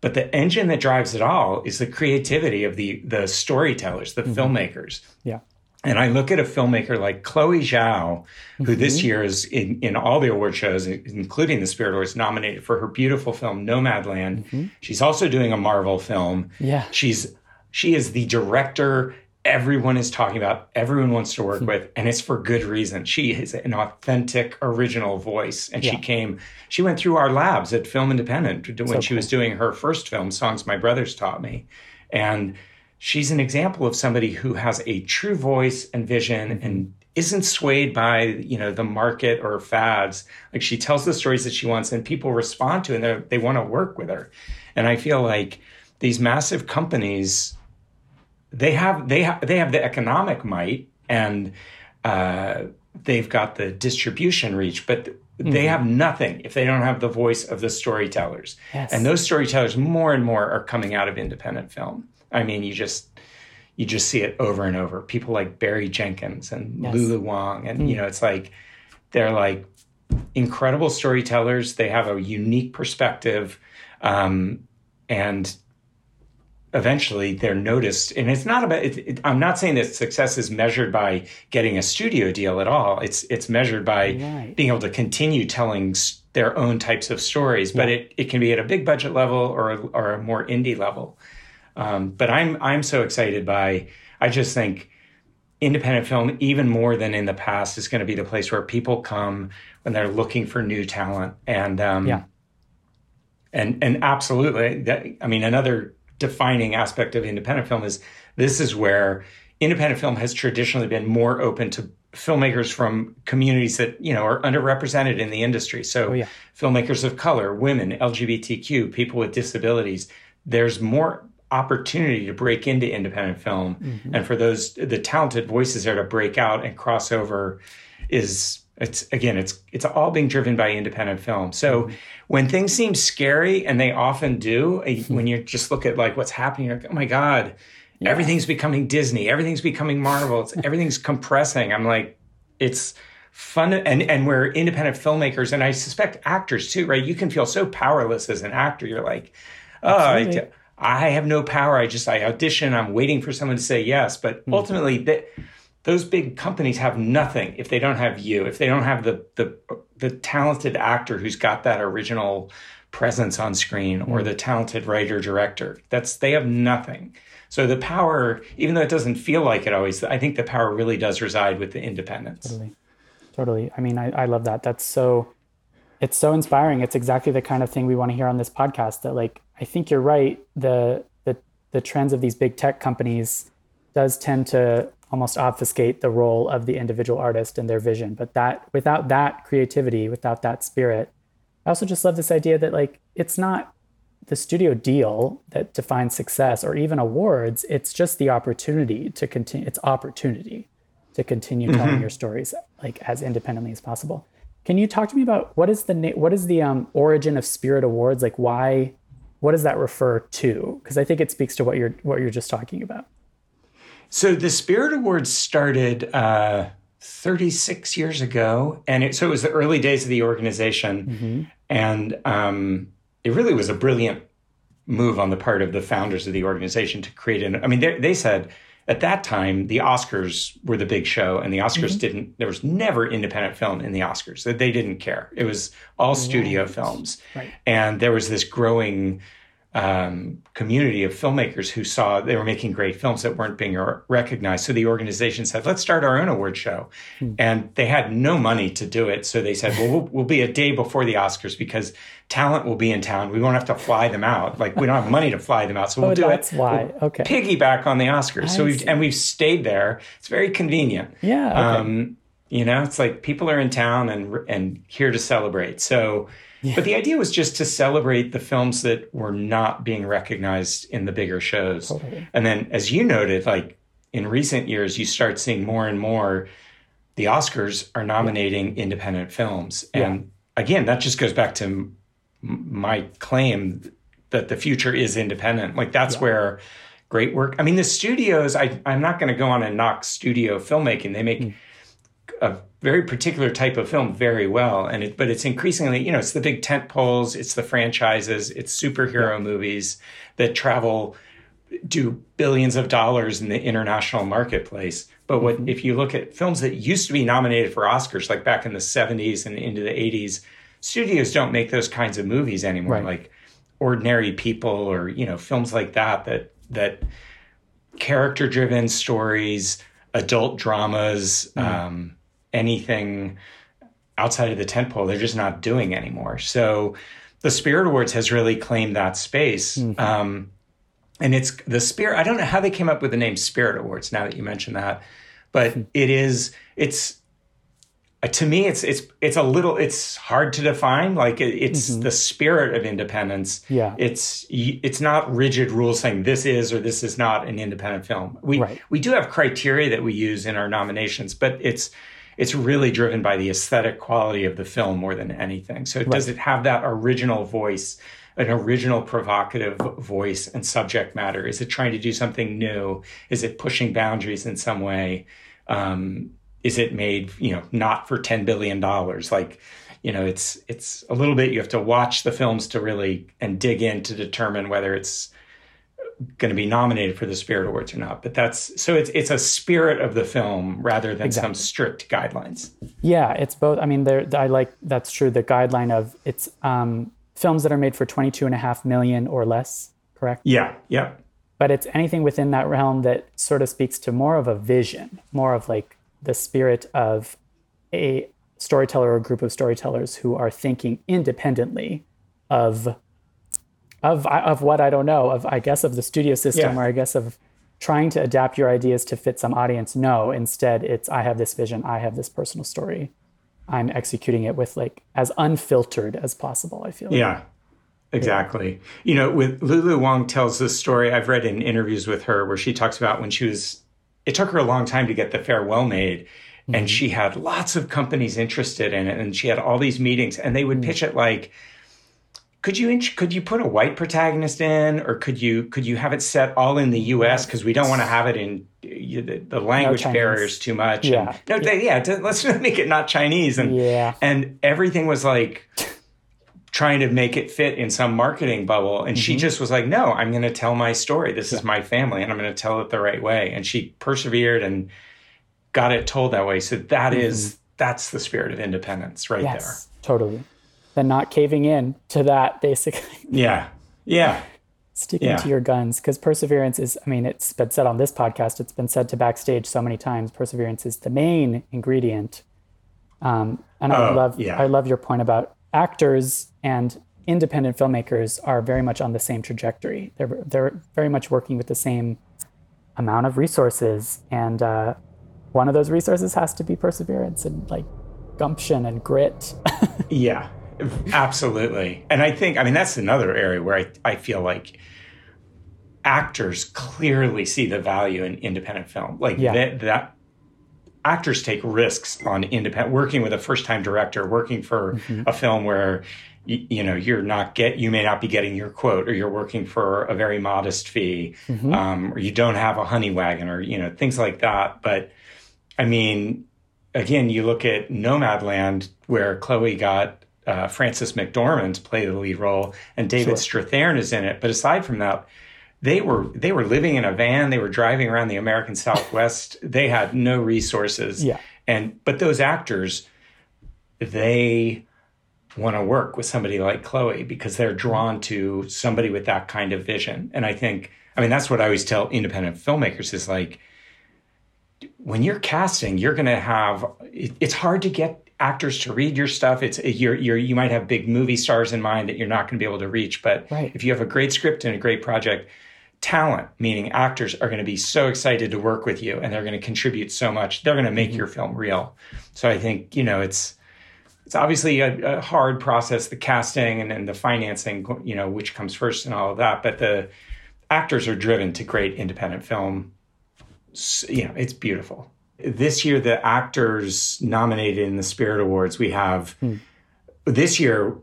Speaker 3: But the engine that drives it all is the creativity of the the storytellers, the mm-hmm. filmmakers.
Speaker 1: Yeah.
Speaker 3: And I look at a filmmaker like Chloe Zhao, who mm-hmm. this year is in, in all the award shows, including the Spirit Awards, nominated for her beautiful film Nomadland. Mm-hmm. She's also doing a Marvel film.
Speaker 1: Yeah.
Speaker 3: She's she is the director everyone is talking about, everyone wants to work hmm. with, and it's for good reason. She is an authentic, original voice. And yeah. she came, she went through our labs at Film Independent when so she cool. was doing her first film, Songs My Brothers Taught Me. And she's an example of somebody who has a true voice and vision mm-hmm. and isn't swayed by you know the market or fads like she tells the stories that she wants and people respond to and they want to work with her and i feel like these massive companies they have they have they have the economic might and uh, they've got the distribution reach, but mm-hmm. they have nothing if they don't have the voice of the storytellers. Yes. And those storytellers more and more are coming out of independent film. I mean, you just you just see it over and over. People like Barry Jenkins and yes. Lulu Wang, and mm. you know, it's like they're like incredible storytellers. They have a unique perspective, um, and eventually they're noticed. And it's not about it, it, i'm not saying that success is measured by getting a studio deal at all. It's it's measured by right. being able to continue telling their own types of stories yeah. but it, it can be at a big budget level or or a more indie level. Um, but i'm i'm so excited by i just think independent film even more than in the past is going to be the place where people come when they're looking for new talent. And um,
Speaker 1: yeah.
Speaker 3: and and absolutely that, i mean another defining aspect of independent film is this is where independent film has traditionally been more open to filmmakers from communities that you know are underrepresented in the industry so oh, yeah. filmmakers of color women lgbtq people with disabilities there's more opportunity to break into independent film mm-hmm. and for those the talented voices there to break out and cross over is it's again it's it's all being driven by independent film so mm-hmm. When things seem scary and they often do mm-hmm. when you just look at like what's happening you're like oh my god yeah. everything's becoming disney everything's becoming marvel it's, everything's compressing i'm like it's fun and and we're independent filmmakers and i suspect actors too right you can feel so powerless as an actor you're like oh I, I, have no power i just i audition i'm waiting for someone to say yes but mm-hmm. ultimately that those big companies have nothing if they don't have you if they don't have the the the talented actor who's got that original presence on screen or mm. the talented writer director. That's they have nothing. So the power even though it doesn't feel like it always i think the power really does reside with the independence
Speaker 1: totally. Totally. I mean i, I love that. That's so it's so inspiring. It's exactly the kind of thing we want to hear on this podcast that like i think you're right. The the the trends of these big tech companies does tend to almost obfuscate the role of the individual artist and their vision. But that without that creativity, without that spirit, I also just love this idea that like it's not the studio deal that defines success or even awards. It's just the opportunity to continue. It's opportunity to continue mm-hmm. telling your stories like as independently as possible. Can you talk to me about what is the what is the um, origin of Spirit Awards? Like why? What does that refer to? Because I think it speaks to what you're what you're just talking about.
Speaker 3: So the Spirit Awards started uh, 36 years ago, and it, so it was the early days of the organization, mm-hmm. and um, it really was a brilliant move on the part of the founders of the organization to create an. I mean, they, they said at that time the Oscars were the big show, and the Oscars mm-hmm. didn't. There was never independent film in the Oscars. That they didn't care. It was all studio films,
Speaker 1: right.
Speaker 3: and there was this growing um, community of filmmakers who saw they were making great films that weren't being recognized. So the organization said, "Let's start our own award show," hmm. and they had no money to do it. So they said, "Well, well, we'll be a day before the Oscars because talent will be in town. We won't have to fly them out. Like we don't have money to fly them out, so we'll oh, do
Speaker 1: that's
Speaker 3: it.
Speaker 1: why.
Speaker 3: We'll
Speaker 1: okay.
Speaker 3: Piggyback on the Oscars. I so we've see. and we've stayed there. It's very convenient.
Speaker 1: Yeah. Okay. Um,
Speaker 3: you know, it's like people are in town and and here to celebrate. So yeah. But the idea was just to celebrate the films that were not being recognized in the bigger shows. Totally. And then, as you noted, like in recent years, you start seeing more and more the Oscars are nominating yeah. independent films. And yeah. again, that just goes back to m- my claim that the future is independent. Like that's where great work. I mean, the studios, I, I'm not going to go on and knock studio filmmaking. They make mm. a very particular type of film very well and it but it's increasingly you know it's the big tent poles it's the franchises it's superhero movies that travel do billions of dollars in the international marketplace but what mm-hmm. if you look at films that used to be nominated for oscars like back in the 70s and into the 80s studios don't make those kinds of movies anymore right. like ordinary people or you know films like that that that character driven stories adult dramas mm-hmm. um, anything outside of the tentpole. They're just not doing anymore. So the Spirit Awards has really claimed that space. Mm-hmm. Um, and it's the Spirit. I don't know how they came up with the name Spirit Awards. Now that you mention that, but mm-hmm. it is. It's uh, to me, it's it's it's a little. It's hard to define. Like it, it's mm-hmm. the spirit of independence.
Speaker 1: Yeah.
Speaker 3: It's it's not rigid rules saying this is or this is not an independent film. We right. we do have criteria that we use in our nominations, but it's it's really driven by the aesthetic quality of the film more than anything. So right. does it have that original voice, an original provocative voice and subject matter? Is it trying to do something new? Is it pushing boundaries in some way? Um, is it made, you know, not for $10 billion? Like, you know, it's, it's a little bit, you have to watch the films to really, and dig in to determine whether it's going to be nominated for the Spirit Awards or not. But that's so it's it's a spirit of the film rather than exactly. some strict guidelines.
Speaker 1: Yeah, it's both. I mean, there I like that's true. The guideline of it's um, films that are made for 22 and a half million or less, correct?
Speaker 3: Yeah, yeah.
Speaker 1: But it's anything within that realm that sort of speaks to more of a vision, more of like the spirit of a storyteller or group of storytellers who are thinking independently of of of what I don't know of I guess of the studio system yeah. or I guess of trying to adapt your ideas to fit some audience. No, instead it's I have this vision, I have this personal story. I'm executing it with like as unfiltered as possible. I feel.
Speaker 3: Yeah. Like. Exactly. Yeah. You know, with Lulu Wang tells this story I've read in interviews with her where she talks about when she was it took her a long time to get the farewell made mm-hmm. and she had lots of companies interested in it and she had all these meetings and they would mm-hmm. pitch it like could you could you put a white protagonist in or could you could you have it set all in the US because we don't want to have it in the, the language no barriers too much
Speaker 1: yeah.
Speaker 3: And, no, yeah. yeah let's make it not Chinese and
Speaker 1: yeah.
Speaker 3: and everything was like trying to make it fit in some marketing bubble and mm-hmm. she just was like no I'm going to tell my story. This yeah. is my family and I'm going to tell it the right way. And she persevered and got it told that way. So that mm-hmm. is that's the spirit of independence right yes, there.
Speaker 1: Totally than not caving in to that basically.
Speaker 3: Yeah. Yeah.
Speaker 1: Sticking yeah. to your guns because perseverance is, I mean, it's been said on this podcast, it's been said to backstage so many times. Perseverance is the main ingredient. Um, and I oh, love, yeah. I love your point about actors and independent filmmakers are very much on the same trajectory. They're they're very much working with the same amount of resources, and uh, one of those resources has to be perseverance and like gumption and grit.
Speaker 3: yeah, Absolutely. And I think, I mean, that's another area where I, I feel like actors clearly see the value in independent film. Like yeah. that, that actors take risks on independent working with a first time director, working for mm-hmm. a film where you, you, know you're not get you may not be getting your quote or you're working for a very modest fee mm-hmm. um, or you don't have a honey wagon or you know things like that but i mean again you look at nomadland where chloe got uh, Frances McDormand play the lead role, and David sure. Strathairn is in it. But aside from that, they were they were living in a van. They were driving around the American Southwest. they had no resources.
Speaker 1: Yeah.
Speaker 3: And but those actors, they want to work with somebody like Chloe because they're drawn to somebody with that kind of vision. And I think, I mean, that's what I always tell independent filmmakers is like, when you're casting, you're going to have, it, it's hard to get actors to read your stuff. It's you're, you're you might have big movie stars in mind that you're not going to be able to reach, but
Speaker 1: right.
Speaker 3: if you have a great script and a great project, talent, meaning actors, are going to be so excited to work with you, and they're going to contribute so much. They're going to make mm-hmm. your film real. So I think you know it's it's obviously a, a hard process, the casting and, and the financing, you know, which comes first and all of that, but the actors are driven to great independent film. You know, it's beautiful this year the actors nominated in the Spirit Awards we have hmm. this year.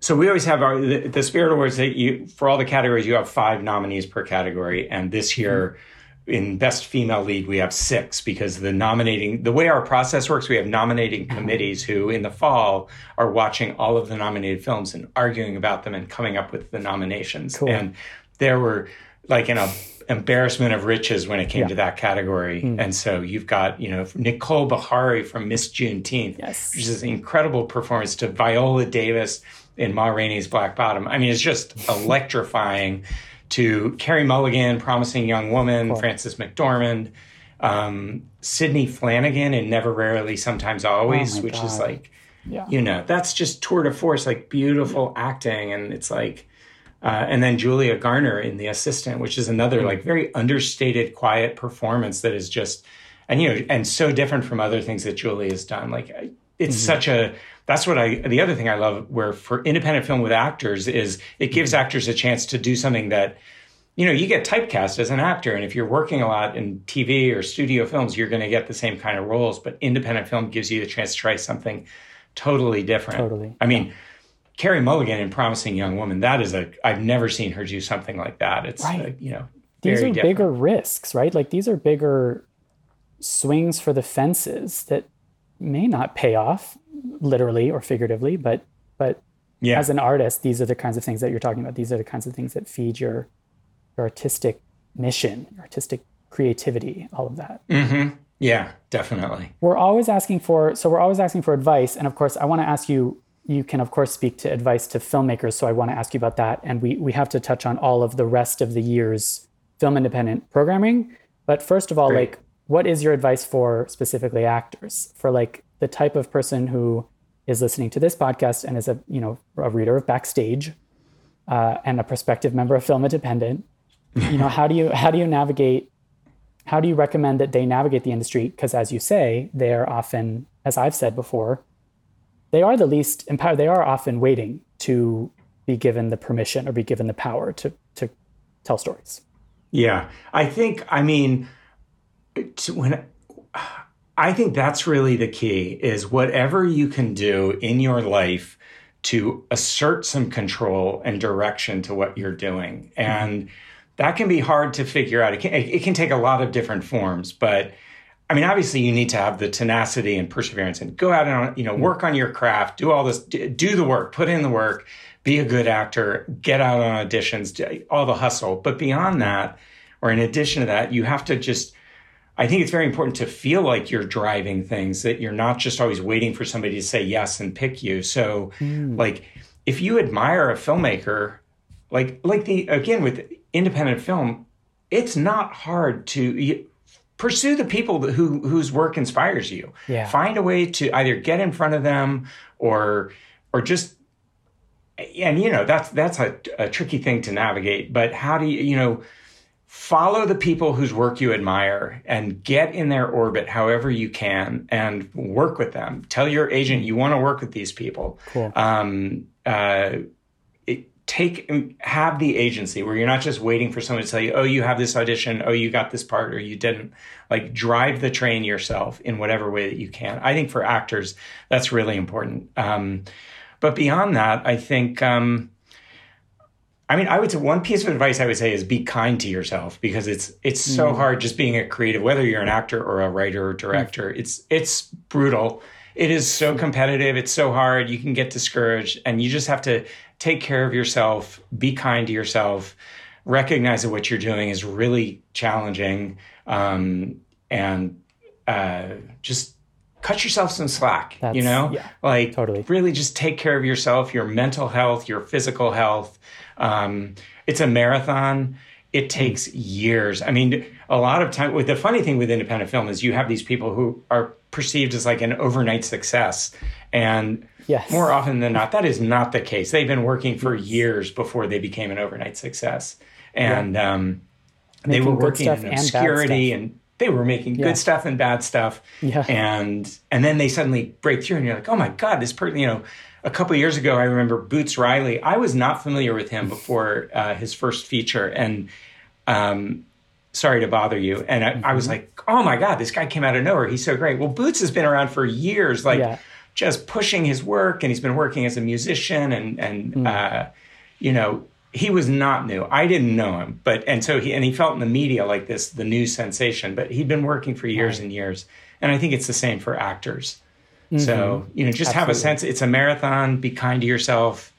Speaker 3: So we always have our the, the, Spirit Awards that you for all the categories you have five nominees per category, and this year. Hmm. In best female lead, we have six because the nominating, the way our process works, we have nominating hmm. committees who in the fall are watching all of the nominated films and arguing about them and coming up with the nominations.
Speaker 1: Cool.
Speaker 3: And there were like in a embarrassment of riches when it came yeah. to that category. Mm. And so you've got, you know, Nicole Beharie from Miss Juneteenth,
Speaker 1: yes.
Speaker 3: which is an incredible performance to Viola Davis in Ma Rainey's Black Bottom. I mean, it's just electrifying to Carey Mulligan, Promising Young Woman, cool. Frances McDormand, um, Sidney Flanigan in Never Rarely, Sometimes Always, oh which God. is like, yeah. you know, that's just tour de force, like beautiful yeah. acting. And it's like, uh, and then Julia Garner in The Assistant, which is another like very understated, quiet performance that is just, and you know, and so different from other things that Julia has done. Like it's mm-hmm. such a, that's what I, the other thing I love where for independent film with actors is it gives mm-hmm. actors a chance to do something that, you know, you get typecast as an actor. And if you're working a lot in TV or studio films, you're going to get the same kind of roles. But independent film gives you the chance to try something totally different.
Speaker 1: Totally.
Speaker 3: I mean, yeah Carey Mulligan in Promising Young Woman, that is a, I've never seen her do something like that. It's, right. a, you know,
Speaker 1: these are
Speaker 3: different.
Speaker 1: bigger risks, right? Like these are bigger swings for the fences that may not pay off literally or figuratively, but, but yeah. as an artist, these are the kinds of things that you're talking about. These are the kinds of things that feed your, your artistic mission, your artistic creativity, all of that.
Speaker 3: Mm-hmm. Yeah, definitely.
Speaker 1: We're always asking for so we're always asking for advice, and of course, I want to ask you. You can of course speak to advice to filmmakers, so I want to ask you about that, and we we have to touch on all of the rest of the year's film independent programming. But first of all, Great. like, what is your advice for specifically actors for like the type of person who is listening to this podcast and is a you know a reader of Backstage uh, and a prospective member of Film Independent, you know how do you how do you navigate? How do you recommend that they navigate the industry? Because as you say, they are often, as I've said before, they are the least empowered. They are often waiting to be given the permission or be given the power to to tell stories.
Speaker 3: Yeah, I think. I mean, when I think that's really the key is whatever you can do in your life to assert some control and direction to what you're doing. Mm-hmm. And that can be hard to figure out. It can, it can take a lot of different forms, but I mean, obviously you need to have the tenacity and perseverance and go out and, you know, work on your craft, do all this, do the work, put in the work, be a good actor, get out on auditions, all the hustle. But beyond that, or in addition to that, you have to just I think it's very important to feel like you're driving things, that you're not just always waiting for somebody to say yes and pick you. So, mm. like, if you admire a filmmaker, like, like the, again, with independent film, it's not hard to pursue the people who, whose work inspires you. Yeah. Find a way to either get in front of them or, or just, and you know, that's, that's a, a tricky thing to navigate, but how do you, you know, follow the people whose work you admire and get in their orbit however you can and work with them. Tell your agent you want to work with these people. Cool. Um, uh, take have the agency where you're not just waiting for someone to tell you, oh, you have this audition, oh, you got this part, or you didn't. Like drive the train yourself in whatever way that you can. I think for actors that's really important. Um, but beyond that, I think. Um, I mean, I would say one piece of advice I would say is be kind to yourself because it's it's so mm. hard just being a creative, whether you're an actor or a writer or director. Mm. It's it's brutal. It is so competitive. It's so hard. You can get discouraged, and you just have to take care of yourself. Be kind to yourself. Recognize that what you're doing is really challenging, um, and uh, just cut yourself some slack. That's, you know, yeah, like totally. Really, just take care of yourself, your mental health, your physical health. Um, it's a marathon. It takes years. I mean, a lot of time. With the funny thing with independent film is you have these people who are perceived as like an overnight success, and yes. more often than not, that is not the case. They've been working for years before they became an overnight success, and yeah. um, they were working in obscurity and, and they were making yeah. good stuff and bad stuff yeah. and and then they suddenly break through and you're like oh my god this person you know a couple years ago, I remember Boots Riley. I was not familiar with him before uh, his first feature, and um, sorry to bother you. And I. I, was mm-hmm. like, oh my god, this guy came out of nowhere. He's so great. Well, Boots has been around for years, like yeah. Just pushing his work, and he's been working as a musician, and and mm. uh, you know. He was not new. I didn't know him, but and so he and he felt in the media like this, the new sensation. But he'd been working for years right. and years, and I think it's the same for actors. Mm-hmm. So, you know, just Absolutely. have a sense it's a marathon, be kind to yourself.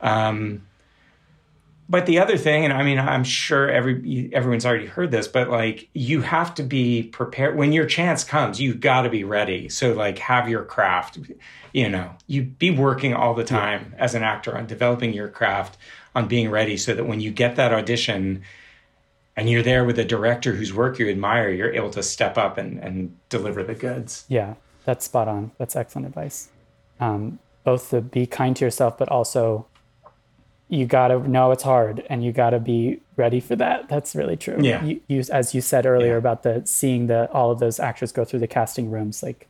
Speaker 3: Um, but the other thing, and I mean, I'm sure every everyone's already heard this, but like you have to be prepared when your chance comes. You've got to be ready. So like, have your craft. You know, you be working all the time yeah. as an actor on developing your craft, on being ready, so that when you get that audition, and you're there with a director whose work you admire, you're able to step up and and deliver the goods.
Speaker 1: Yeah, that's spot on. That's excellent advice. Um, both to be kind to yourself, but also you gotta know it's hard and you gotta be ready for that. That's really true.
Speaker 3: Yeah.
Speaker 1: You, you as you said earlier yeah. about the seeing the all of those actors go through the casting rooms, like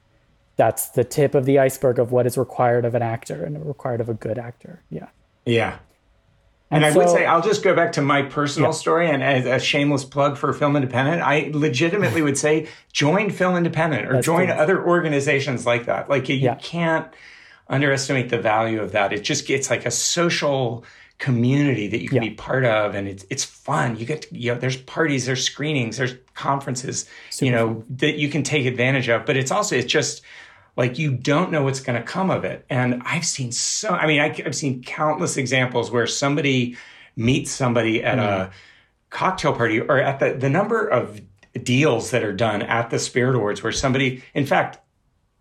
Speaker 1: that's the tip of the iceberg of what is required of an actor and required of a good actor. Yeah.
Speaker 3: Yeah. And, and I would say I'll just go back to my personal yeah. story and as a shameless plug for Film Independent, I legitimately would say join Film Independent or That's join true. other organizations like that. Like you, yeah. you can't underestimate the value of that. It just gets like a social community that you can yeah. be part of and it's it's fun. You get to, you know there's parties, there's screenings, there's conferences, Super you know, fun. that you can take advantage of, but it's also it's just like you don't know what's going to come of it. And I've seen so, I mean, I, have seen countless examples where somebody meets somebody at mm. a cocktail party or at the, the number of deals that are done at the Spirit Awards where somebody, in fact,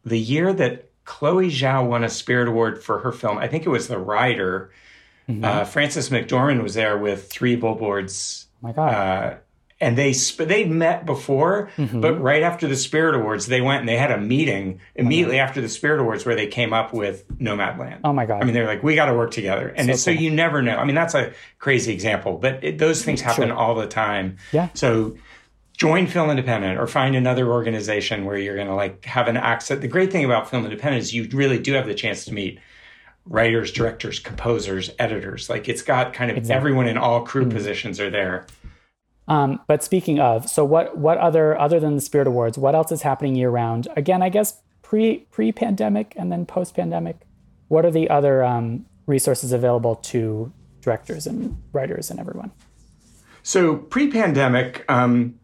Speaker 3: the year that Chloe Zhao won a Spirit Award for her film, I think it was The Rider. Mm-hmm. Uh, Frances McDormand was there with three billboards.
Speaker 1: Oh my God.
Speaker 3: Uh, and they they met before, mm-hmm. but right after the Spirit Awards, they went and they had a meeting immediately after the Spirit Awards where they came up with Nomadland.
Speaker 1: Oh my god!
Speaker 3: I mean, they're like, we got to work together, and so, so you never know. I mean, that's a crazy example, but it, those things happen sure. all the time.
Speaker 1: Yeah.
Speaker 3: So join Film Independent or find another organization where you're going to like have an access. The great thing about Film Independent is you really do have the chance to meet writers, directors, composers, editors. Like it's got kind of exactly. everyone in all crew mm-hmm. positions are there.
Speaker 1: Um, but speaking of, so what what other other than the Spirit Awards, what else is happening year round? Again, I guess pre pre pandemic and then post pandemic. What are the other um, resources available to directors and writers and everyone?
Speaker 3: So pre pandemic, um,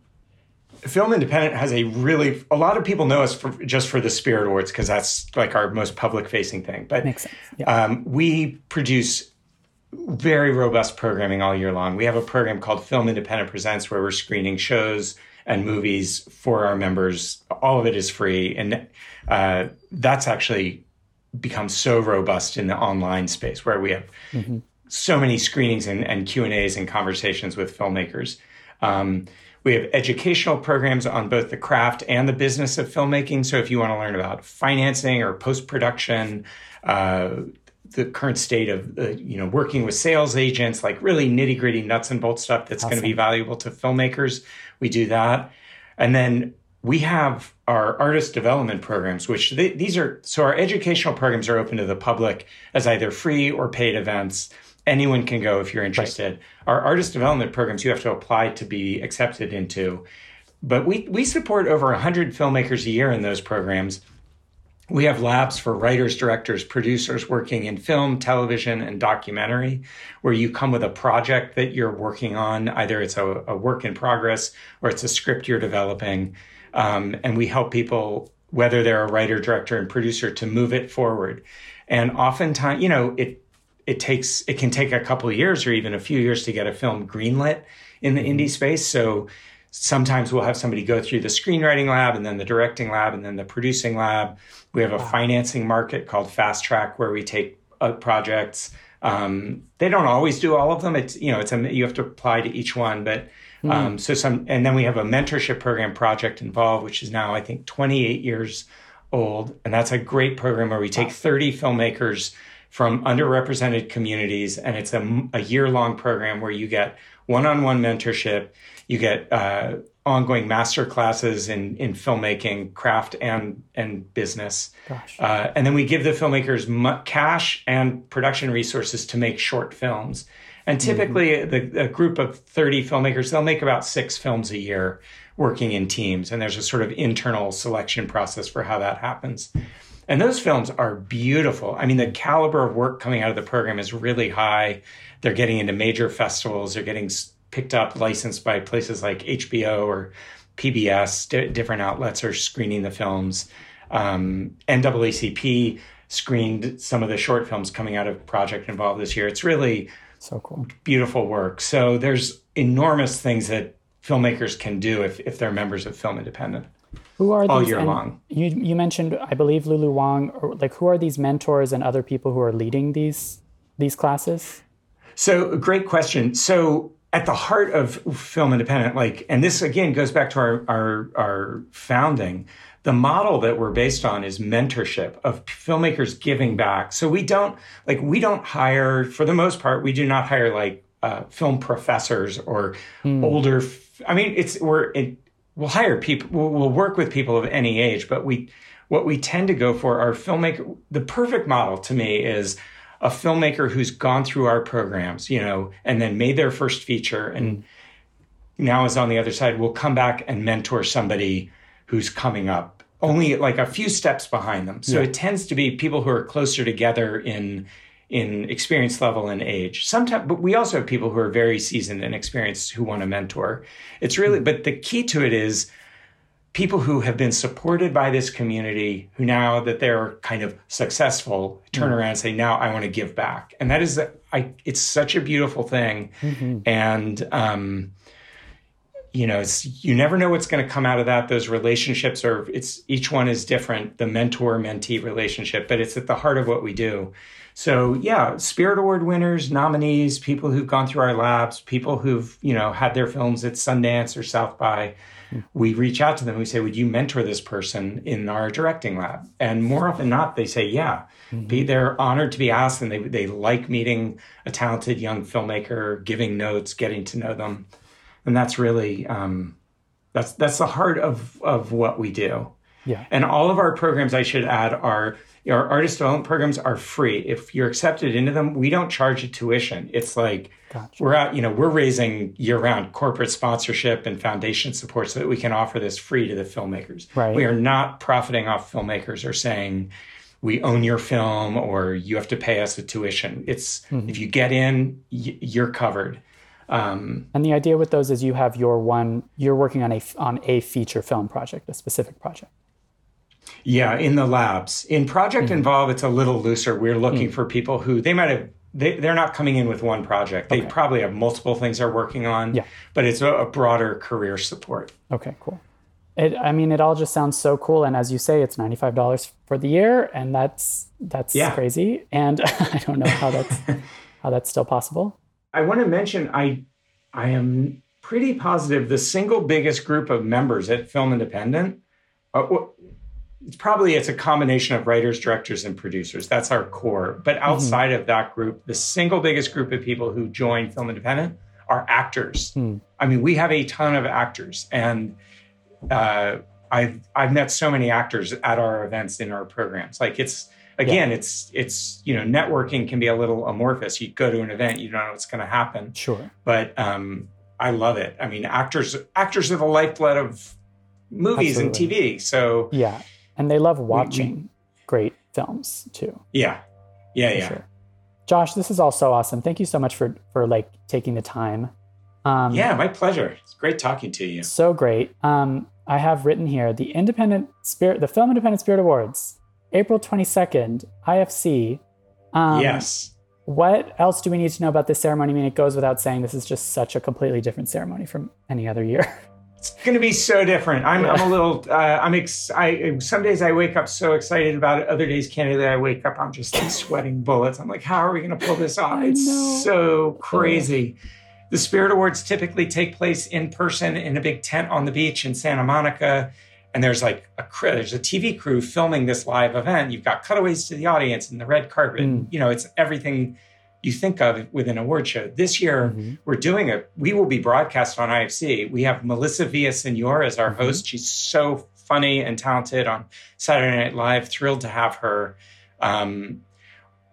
Speaker 3: Film Independent has a really a lot of people know us for, just for the Spirit Awards because that's like our most public facing thing. But
Speaker 1: Makes sense.
Speaker 3: Yeah. Um, we produce very robust programming all year long. We have a program called Film Independent Presents where we're screening shows and movies for our members. All of it is free, and uh, that's actually become so robust in the online space where we have mm-hmm. so many screenings and, and Q and A's and conversations with filmmakers. Um, we have educational programs on both the craft and the business of filmmaking. So if you want to learn about financing or post production, uh, the current state of uh, you know working with sales agents, like really nitty gritty nuts and bolts stuff that's awesome. going to be valuable to filmmakers. We do that, and then we have our artist development programs, which they, these are so our educational programs are open to the public as either free or paid events. Anyone can go if you're interested. Right. Our artist development programs you have to apply to be accepted into, but we we support over 100 filmmakers a year in those programs we have labs for writers, directors, producers working in film, television, and documentary, where you come with a project that you're working on. Either it's a, a work in progress or it's a script you're developing. Um, and we help people, whether they're a writer, director, and producer, to move it forward. And oftentimes, you know, it it takes it can take a couple of years or even a few years to get a film greenlit in the indie space. So sometimes we'll have somebody go through the screenwriting lab and then the directing lab and then the producing lab. We have a wow. financing market called Fast Track where we take uh, projects. Um, they don't always do all of them. It's you know it's a you have to apply to each one, but mm. um, so some and then we have a mentorship program project involved, which is now I think 28 years old, and that's a great program where we take 30 filmmakers from underrepresented communities, and it's a, a year long program where you get one on one mentorship you get uh, ongoing master classes in in filmmaking, craft, and and business. Uh, and then we give the filmmakers cash and production resources to make short films. And mm-hmm. typically, mm-hmm. the, a group of 30 filmmakers, they'll make about six films a year working in teams. And there's a sort of internal selection process for how that happens. And those films are beautiful. I mean, the caliber of work coming out of the program is really high. They're getting into major festivals, they're getting picked up, licensed by places like HBO or PBS. D- different outlets are screening the films. Um, NAACP screened some of the short films coming out of Project Involved this year. It's really
Speaker 1: so cool,
Speaker 3: beautiful work. So there's enormous things that filmmakers can do if, if they're members of Film Independent.
Speaker 1: Who are
Speaker 3: all
Speaker 1: these,
Speaker 3: year long?
Speaker 1: You you mentioned, I believe, Lulu Wang. Or like, who are these mentors and other people who are leading these these classes?
Speaker 3: So, great question. So, at the heart of film independent like and this again goes back to our our, our founding the model that we're based on is mentorship of filmmakers giving back so we don't like we don't hire for the most part we do not hire like uh, film professors or mm. older i mean it's we're it, we'll hire people we'll, we'll work with people of any age but we what we tend to go for are filmmaker the perfect model to me is a filmmaker who's gone through our programs, you know, and then made their first feature and now is on the other side will come back and mentor somebody who's coming up only like a few steps behind them. So yeah. it tends to be people who are closer together in in experience level and age. Sometimes but we also have people who are very seasoned and experienced who want to mentor. It's really but the key to it is people who have been supported by this community who now that they're kind of successful turn mm around and say now i want to give back and that is I, it's such a beautiful thing mm-hmm. and um, you know, it's you never know what's going to come out of that. Those relationships are it's each one is different, the mentor mentee relationship, but it's at the heart of what we do. So yeah, Spirit Award winners, nominees, people who've gone through our labs, people who've you know had their films at Sundance or South by. We reach out to them. We say, "Would you mentor this person in our directing lab?" And more often than not, they say, "Yeah." Mm-hmm. They're honored to be asked, and they they like meeting a talented young filmmaker, giving notes, getting to know them, and that's really um, that's that's the heart of of what we do.
Speaker 1: Yeah.
Speaker 3: And all of our programs, I should add, are our artist development programs are free. If you're accepted into them, we don't charge a tuition. It's like gotcha. we're out, you know, we're raising year-round corporate sponsorship and foundation support so that we can offer this free to the filmmakers.
Speaker 1: Right.
Speaker 3: We are not profiting off filmmakers or saying we own your film or you have to pay us a tuition. It's mm-hmm. if you get in, y- you're covered.
Speaker 1: Um, and the idea with those is you have your one, you're working on a on a feature film project, a specific project.
Speaker 3: Yeah, in the labs. In Project mm-hmm. Involve, it's a little looser. We're looking mm-hmm. for people who they might have they, they're not coming in with one project. They okay. probably have multiple things they're working on.
Speaker 1: Yeah.
Speaker 3: But it's a, a broader career support.
Speaker 1: Okay, cool. It, I mean, it all just sounds so cool. And as you say, it's ninety five dollars for the year, and that's that's yeah. crazy. And I don't know how that's how that's still possible.
Speaker 3: I want to mention I I am pretty positive the single biggest group of members at Film Independent. Uh, it's probably it's a combination of writers, directors, and producers. That's our core. But mm-hmm. outside mm-hmm. of that group, the single biggest group of people who join Film Independent are actors. Mm. I mean, we have a ton of actors, and uh, I've I've met so many actors at our events in our programs. Like it's again, yeah. it's it's you know networking can be a little amorphous. You go to an event, you don't know what's going to happen.
Speaker 1: Sure,
Speaker 3: but um, I love it. I mean, actors actors are the lifeblood of movies Absolutely. and TV. So
Speaker 1: yeah, and they love watching we, great films too.
Speaker 3: Yeah, yeah, yeah. Sure.
Speaker 1: Josh, this is all so awesome. Thank you so much for for like taking the time.
Speaker 3: Um, yeah, my pleasure. It's great talking to you.
Speaker 1: So great. Um, I have written here the Independent Spirit, the Film Independent Spirit Awards, April 22nd, IFC.
Speaker 3: Um, yes.
Speaker 1: What else do we need to know about this ceremony? I mean, it goes without saying this is just such a completely different ceremony from any other year.
Speaker 3: It's going to be so different. I'm, yeah. I'm a little, uh, I'm ex- I, some days I wake up so excited about it. Other days, candidly, I wake up, I'm just like sweating bullets. I'm like, how are we going to pull this off? It's so crazy. The Spirit Awards typically take place in person in a big tent on the beach in Santa Monica. And there's like a there's a TV crew filming this live event. You've got cutaways to the audience and the red carpet. Mm. You know, it's everything you think of with an award show. This year, mm-hmm. we're doing it. We will be broadcast on IFC. We have Melissa Villaseñor as our mm-hmm. host. She's so funny and talented on Saturday Night Live. Thrilled to have her. Um,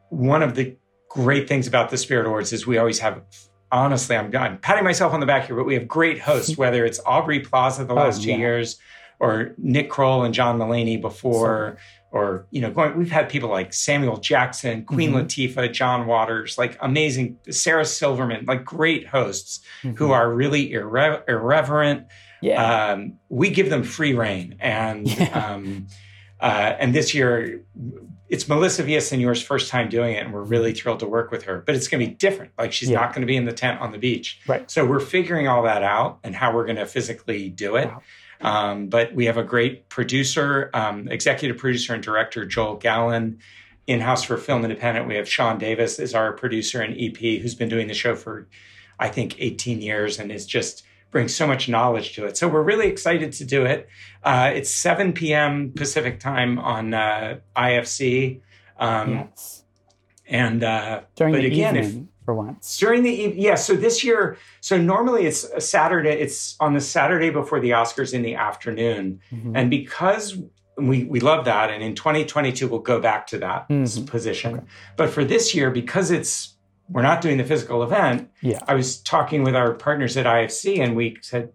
Speaker 3: one of the great things about the Spirit Awards is we always have. Honestly, I'm, I'm patting myself on the back here, but we have great hosts. whether it's Aubrey Plaza the oh, last oh, yeah. two years, or Nick Kroll and John Mulaney before. Or you know going we've had people like samuel jackson queen mm-hmm. latifah john waters like amazing sarah silverman like great hosts mm-hmm. who are really irre- irreverent
Speaker 1: yeah.
Speaker 3: Um, we give them free rein and yeah. um, uh, and this year it's melissa villaseñor's first time doing it and we're really thrilled to work with her but it's going to be different like she's yeah. not going to be in the tent on the beach
Speaker 1: right
Speaker 3: so we're figuring all that out and how we're going to physically do it wow. Um, but we have a great producer, um, executive producer and director, Joel Gallen. In house for Film Independent, we have Sean Davis as our producer and EP, who's been doing the show for, I think, 18 years and is just brings so much knowledge to it. So we're really excited to do it. Uh, it's 7 p.m. Pacific time on uh, IFC. Um, yes. And uh,
Speaker 1: during the again, evening. For once.
Speaker 3: During the yeah, so this year, so normally it's a Saturday. It's on the Saturday before the Oscars in the afternoon, mm-hmm. and because we we love that, and in 2022 we'll go back to that mm-hmm. position. Okay. But for this year, because it's we're not doing the physical event,
Speaker 1: yeah,
Speaker 3: I was talking with our partners at IFC, and we said,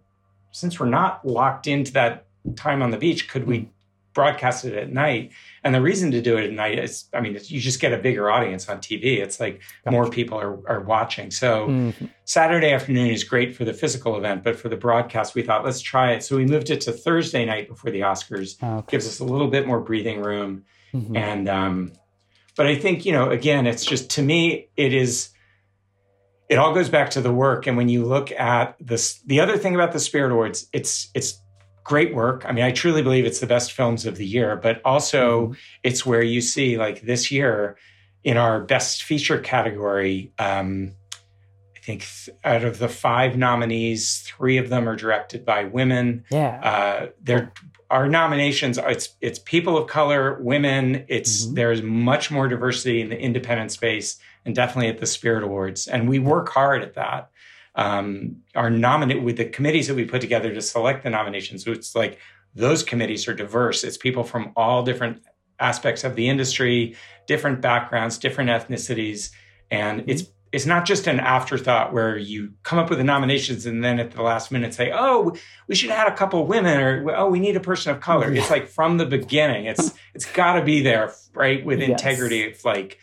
Speaker 3: since we're not locked into that time on the beach, could we broadcast it at night. And the reason to do it at night is, I mean, you just get a bigger audience on TV. It's like more people are, are watching. So mm-hmm. Saturday afternoon is great for the physical event, but for the broadcast, we thought, let's try it. So we moved it to Thursday night before the Oscars. Okay. Gives us a little bit more breathing room. Mm-hmm. And, um, but I think, you know, again, it's just to me, it is, it all goes back to the work. And when you look at this, the other thing about the Spirit Awards, it's it's great work. I mean, I truly believe it's the best films of the year, but also mm-hmm. it's where you see like this year in our best feature category. Um, I think th- out of the five nominees, three of them are directed by women.
Speaker 1: Yeah,
Speaker 3: uh, they're our nominations it's it's people of color women it's mm-hmm. there's much more diversity in the independent space and definitely at the spirit awards and we work hard at that um, our nominate with the committees that we put together to select the nominations so it's like those committees are diverse it's people from all different aspects of the industry different backgrounds different ethnicities and mm-hmm. it's it's not just an afterthought where you come up with the nominations and then at the last minute say, "Oh, we should add a couple women," or "Oh, we need a person of color." It's like from the beginning. It's it's got to be there, right, with yes. integrity. It's like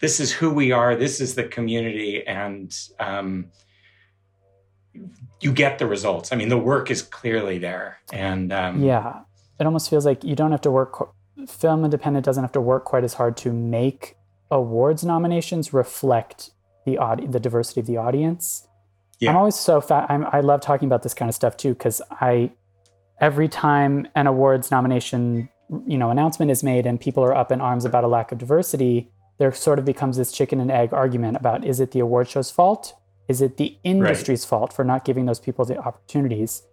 Speaker 3: this is who we are. This is the community, and um, you get the results. I mean, the work is clearly there, and um,
Speaker 1: yeah, it almost feels like you don't have to work. Film independent doesn't have to work quite as hard to make awards nominations reflect the the diversity of the audience. Yeah. I'm always so fat. I'm, I love talking about this kind of stuff too because I every time an awards nomination you know announcement is made and people are up in arms about a lack of diversity, there sort of becomes this chicken and egg argument about is it the award show's fault? Is it the industry's right. fault for not giving those people the opportunities?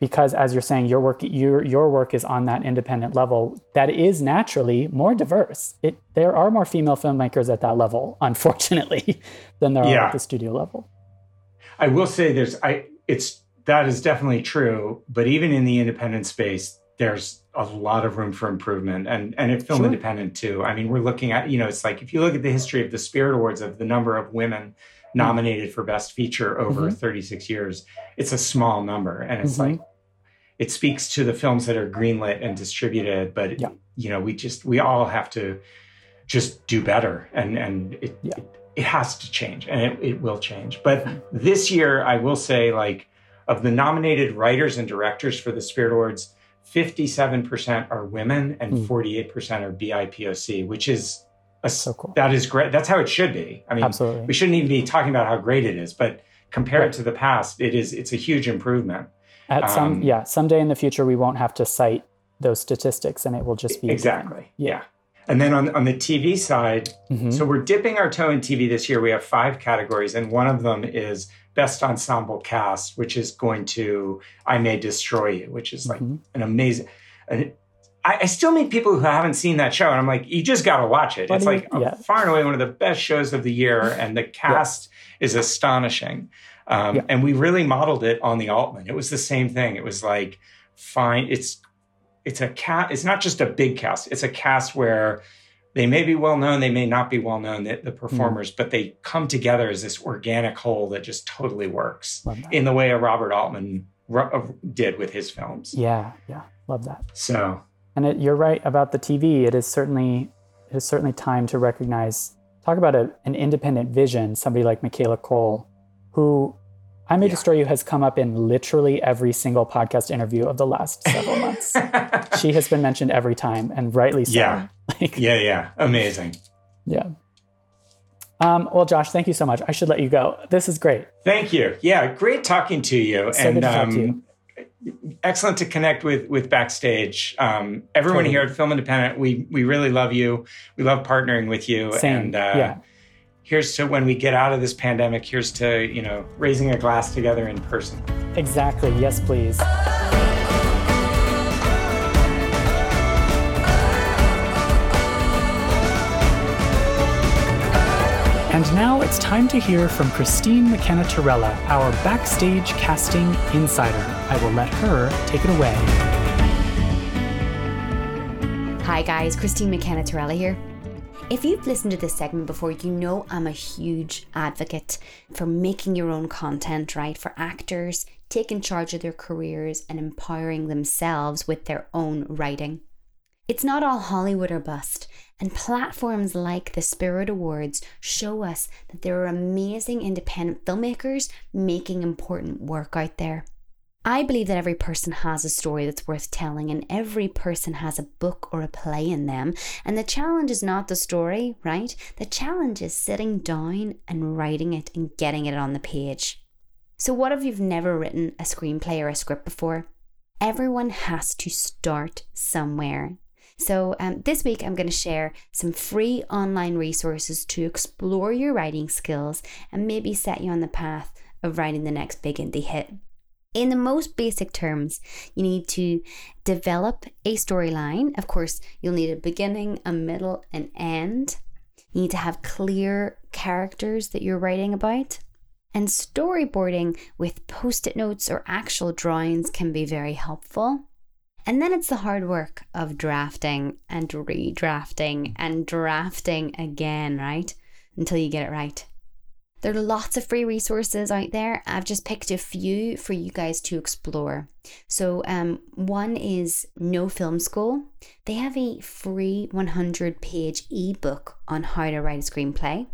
Speaker 1: because as you're saying your work your your work is on that independent level that is naturally more diverse it there are more female filmmakers at that level unfortunately than there yeah. are at the studio level
Speaker 3: i will say there's i it's that is definitely true but even in the independent space there's a lot of room for improvement and and at film sure. independent too i mean we're looking at you know it's like if you look at the history of the spirit awards of the number of women nominated for best feature over mm-hmm. 36 years it's a small number and it's mm-hmm. like it speaks to the films that are greenlit and distributed but yeah. you know we just we all have to just do better and and it yeah. it, it, has to change and it, it will change but mm-hmm. this year i will say like of the nominated writers and directors for the spirit awards 57% are women and mm. 48% are bipoc which is a, so cool. that is great that's how it should be i mean Absolutely. we shouldn't even be talking about how great it is but compared right. to the past it is it's a huge improvement
Speaker 1: at um, some yeah someday in the future we won't have to cite those statistics and it will just be
Speaker 3: exactly yeah. yeah. and then on, on the tv side mm-hmm. so we're dipping our toe in tv this year we have five categories and one of them is best ensemble cast which is going to i may destroy you which is like mm-hmm. an amazing an, I, I, still meet people who haven't seen that show and i'm like you just got to watch it what it's like you, yeah. far and away one of the best shows of the year and the cast yeah. is astonishing um, yeah. And we really modeled it on the Altman. It was the same thing. It was like, fine, it's it's a cast. It's not just a big cast. It's a cast where they may be well known, they may not be well known, the, the mm-hmm. performers, mm. but they come together as this organic whole that just totally works in the way a Robert Altman uh, did with his films.
Speaker 1: Yeah, yeah, love that.
Speaker 3: So,
Speaker 1: and it, you're right about the TV. It is certainly it is certainly time to recognize. Talk about a, an independent vision. Somebody like Michaela Coel, who I May yeah. Destroy You has come up in literally every single podcast interview of the last several months. she has been mentioned every time, and rightly so.
Speaker 3: Yeah. Like, yeah, yeah. Amazing.
Speaker 1: Yeah. Um, well, Josh, thank you so much. I should let you go. This is great.
Speaker 3: Thank you. Yeah, great talking to you.
Speaker 1: So and um, to you.
Speaker 3: Excellent to connect with with backstage. Um, everyone totally. here at Film Independent, we we really love you. We love partnering with you.
Speaker 1: Same.
Speaker 3: And
Speaker 1: uh, yeah
Speaker 3: here's to when we get out of this pandemic here's to you know raising a glass together in person
Speaker 1: exactly yes please And now it's time to hear from Christine McKenna Tirella, our backstage casting insider. I will let her take it away.
Speaker 4: Hi, guys. Christine McKenna Tirella here. If you've listened to this segment before, you know I'm a huge advocate for making your own content, right? For actors, taking charge of their careers and empowering themselves with their own writing. It's not all Hollywood or bust, and platforms like the Spirit Awards show us that there are amazing independent filmmakers making important work out there. I believe that every person has a story that's worth telling, and every person has a book or a play in them. And the challenge is not the story, right? The challenge is sitting down and writing it and getting it on the page. So, what if you've never written a screenplay or a script before? Everyone has to start somewhere. So, um, this week I'm going to share some free online resources to explore your writing skills and maybe set you on the path of writing the next big indie hit. In the most basic terms, you need to develop a storyline. Of course, you'll need a beginning, a middle, an end. You need to have clear characters that you're writing about. And storyboarding with post it notes or actual drawings can be very helpful. And then it's the hard work of drafting and redrafting and drafting again, right? Until you get it right. There are lots of free resources out there. I've just picked a few for you guys to explore. So, um, one is No Film School. They have a free 100 page ebook on how to write a screenplay.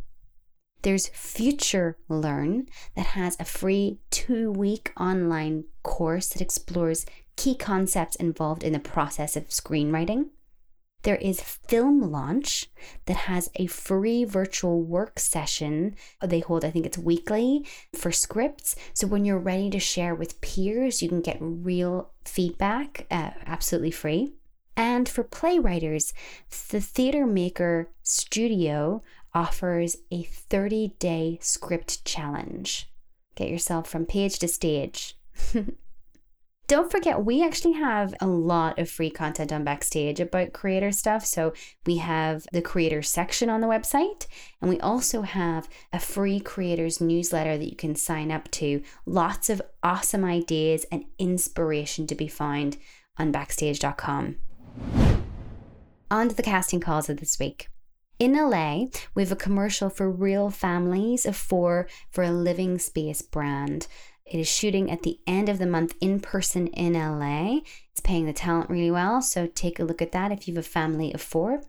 Speaker 4: There's Future Learn that has a free two week online course that explores key concepts involved in the process of screenwriting. There is Film Launch that has a free virtual work session. They hold, I think it's weekly for scripts. So when you're ready to share with peers, you can get real feedback uh, absolutely free. And for playwriters, the Theatre Maker Studio offers a 30 day script challenge. Get yourself from page to stage. Don't forget, we actually have a lot of free content on Backstage about creator stuff. So we have the creator section on the website, and we also have a free creators newsletter that you can sign up to. Lots of awesome ideas and inspiration to be found on backstage.com. On to the casting calls of this week. In LA, we have a commercial for real families of four for a living space brand. It is shooting at the end of the month in person in LA. It's paying the talent really well, so take a look at that if you have a family of four.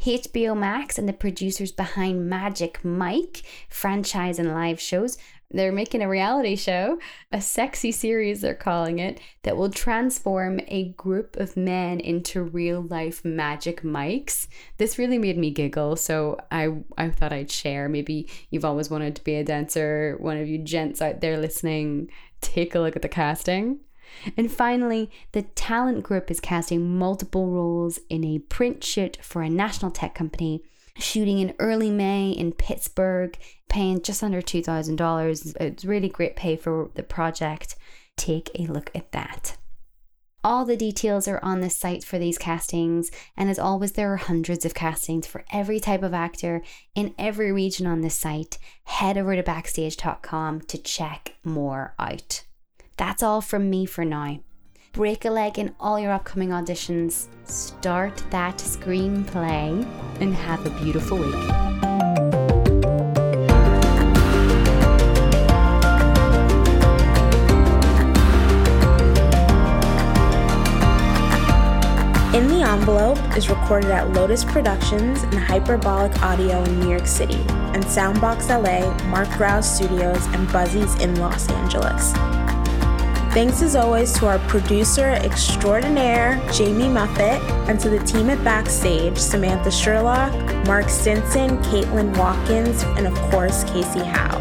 Speaker 4: HBO Max and the producers behind Magic Mike franchise and live shows they're making a reality show, a sexy series, they're calling it, that will transform a group of men into real life Magic Mikes. This really made me giggle, so I, I thought I'd share. Maybe you've always wanted to be a dancer, one of you gents out there listening, take a look at the casting. And finally, the talent group is casting multiple roles in a print shoot for a national tech company shooting in early May in Pittsburgh, paying just under $2,000. It's really great pay for the project. Take a look at that. All the details are on the site for these castings, and as always, there are hundreds of castings for every type of actor in every region on the site. Head over to backstage.com to check more out. That's all from me for now break a leg in all your upcoming auditions, start that screenplay, and have a beautiful week.
Speaker 5: In the Envelope is recorded at Lotus Productions and Hyperbolic Audio in New York City, and Soundbox LA, Mark Rouse Studios, and Buzzies in Los Angeles. Thanks as always to our producer extraordinaire, Jamie Muffett, and to the team at Backstage, Samantha Sherlock, Mark Stinson, Caitlin Watkins, and of course, Kasey Howe.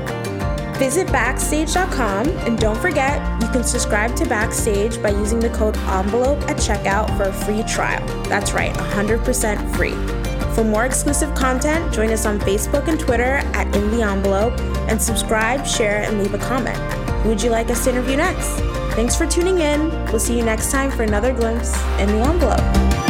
Speaker 5: Visit Backstage.com and don't forget, you can subscribe to Backstage by using the code ENVELOPE at checkout for a free trial. That's right, 100% free. For more exclusive content, join us on Facebook and Twitter at In the Envelope and subscribe, share, and leave a comment. Who would you like us to interview next? Thanks for tuning in. We'll see you next time for another glimpse in the envelope.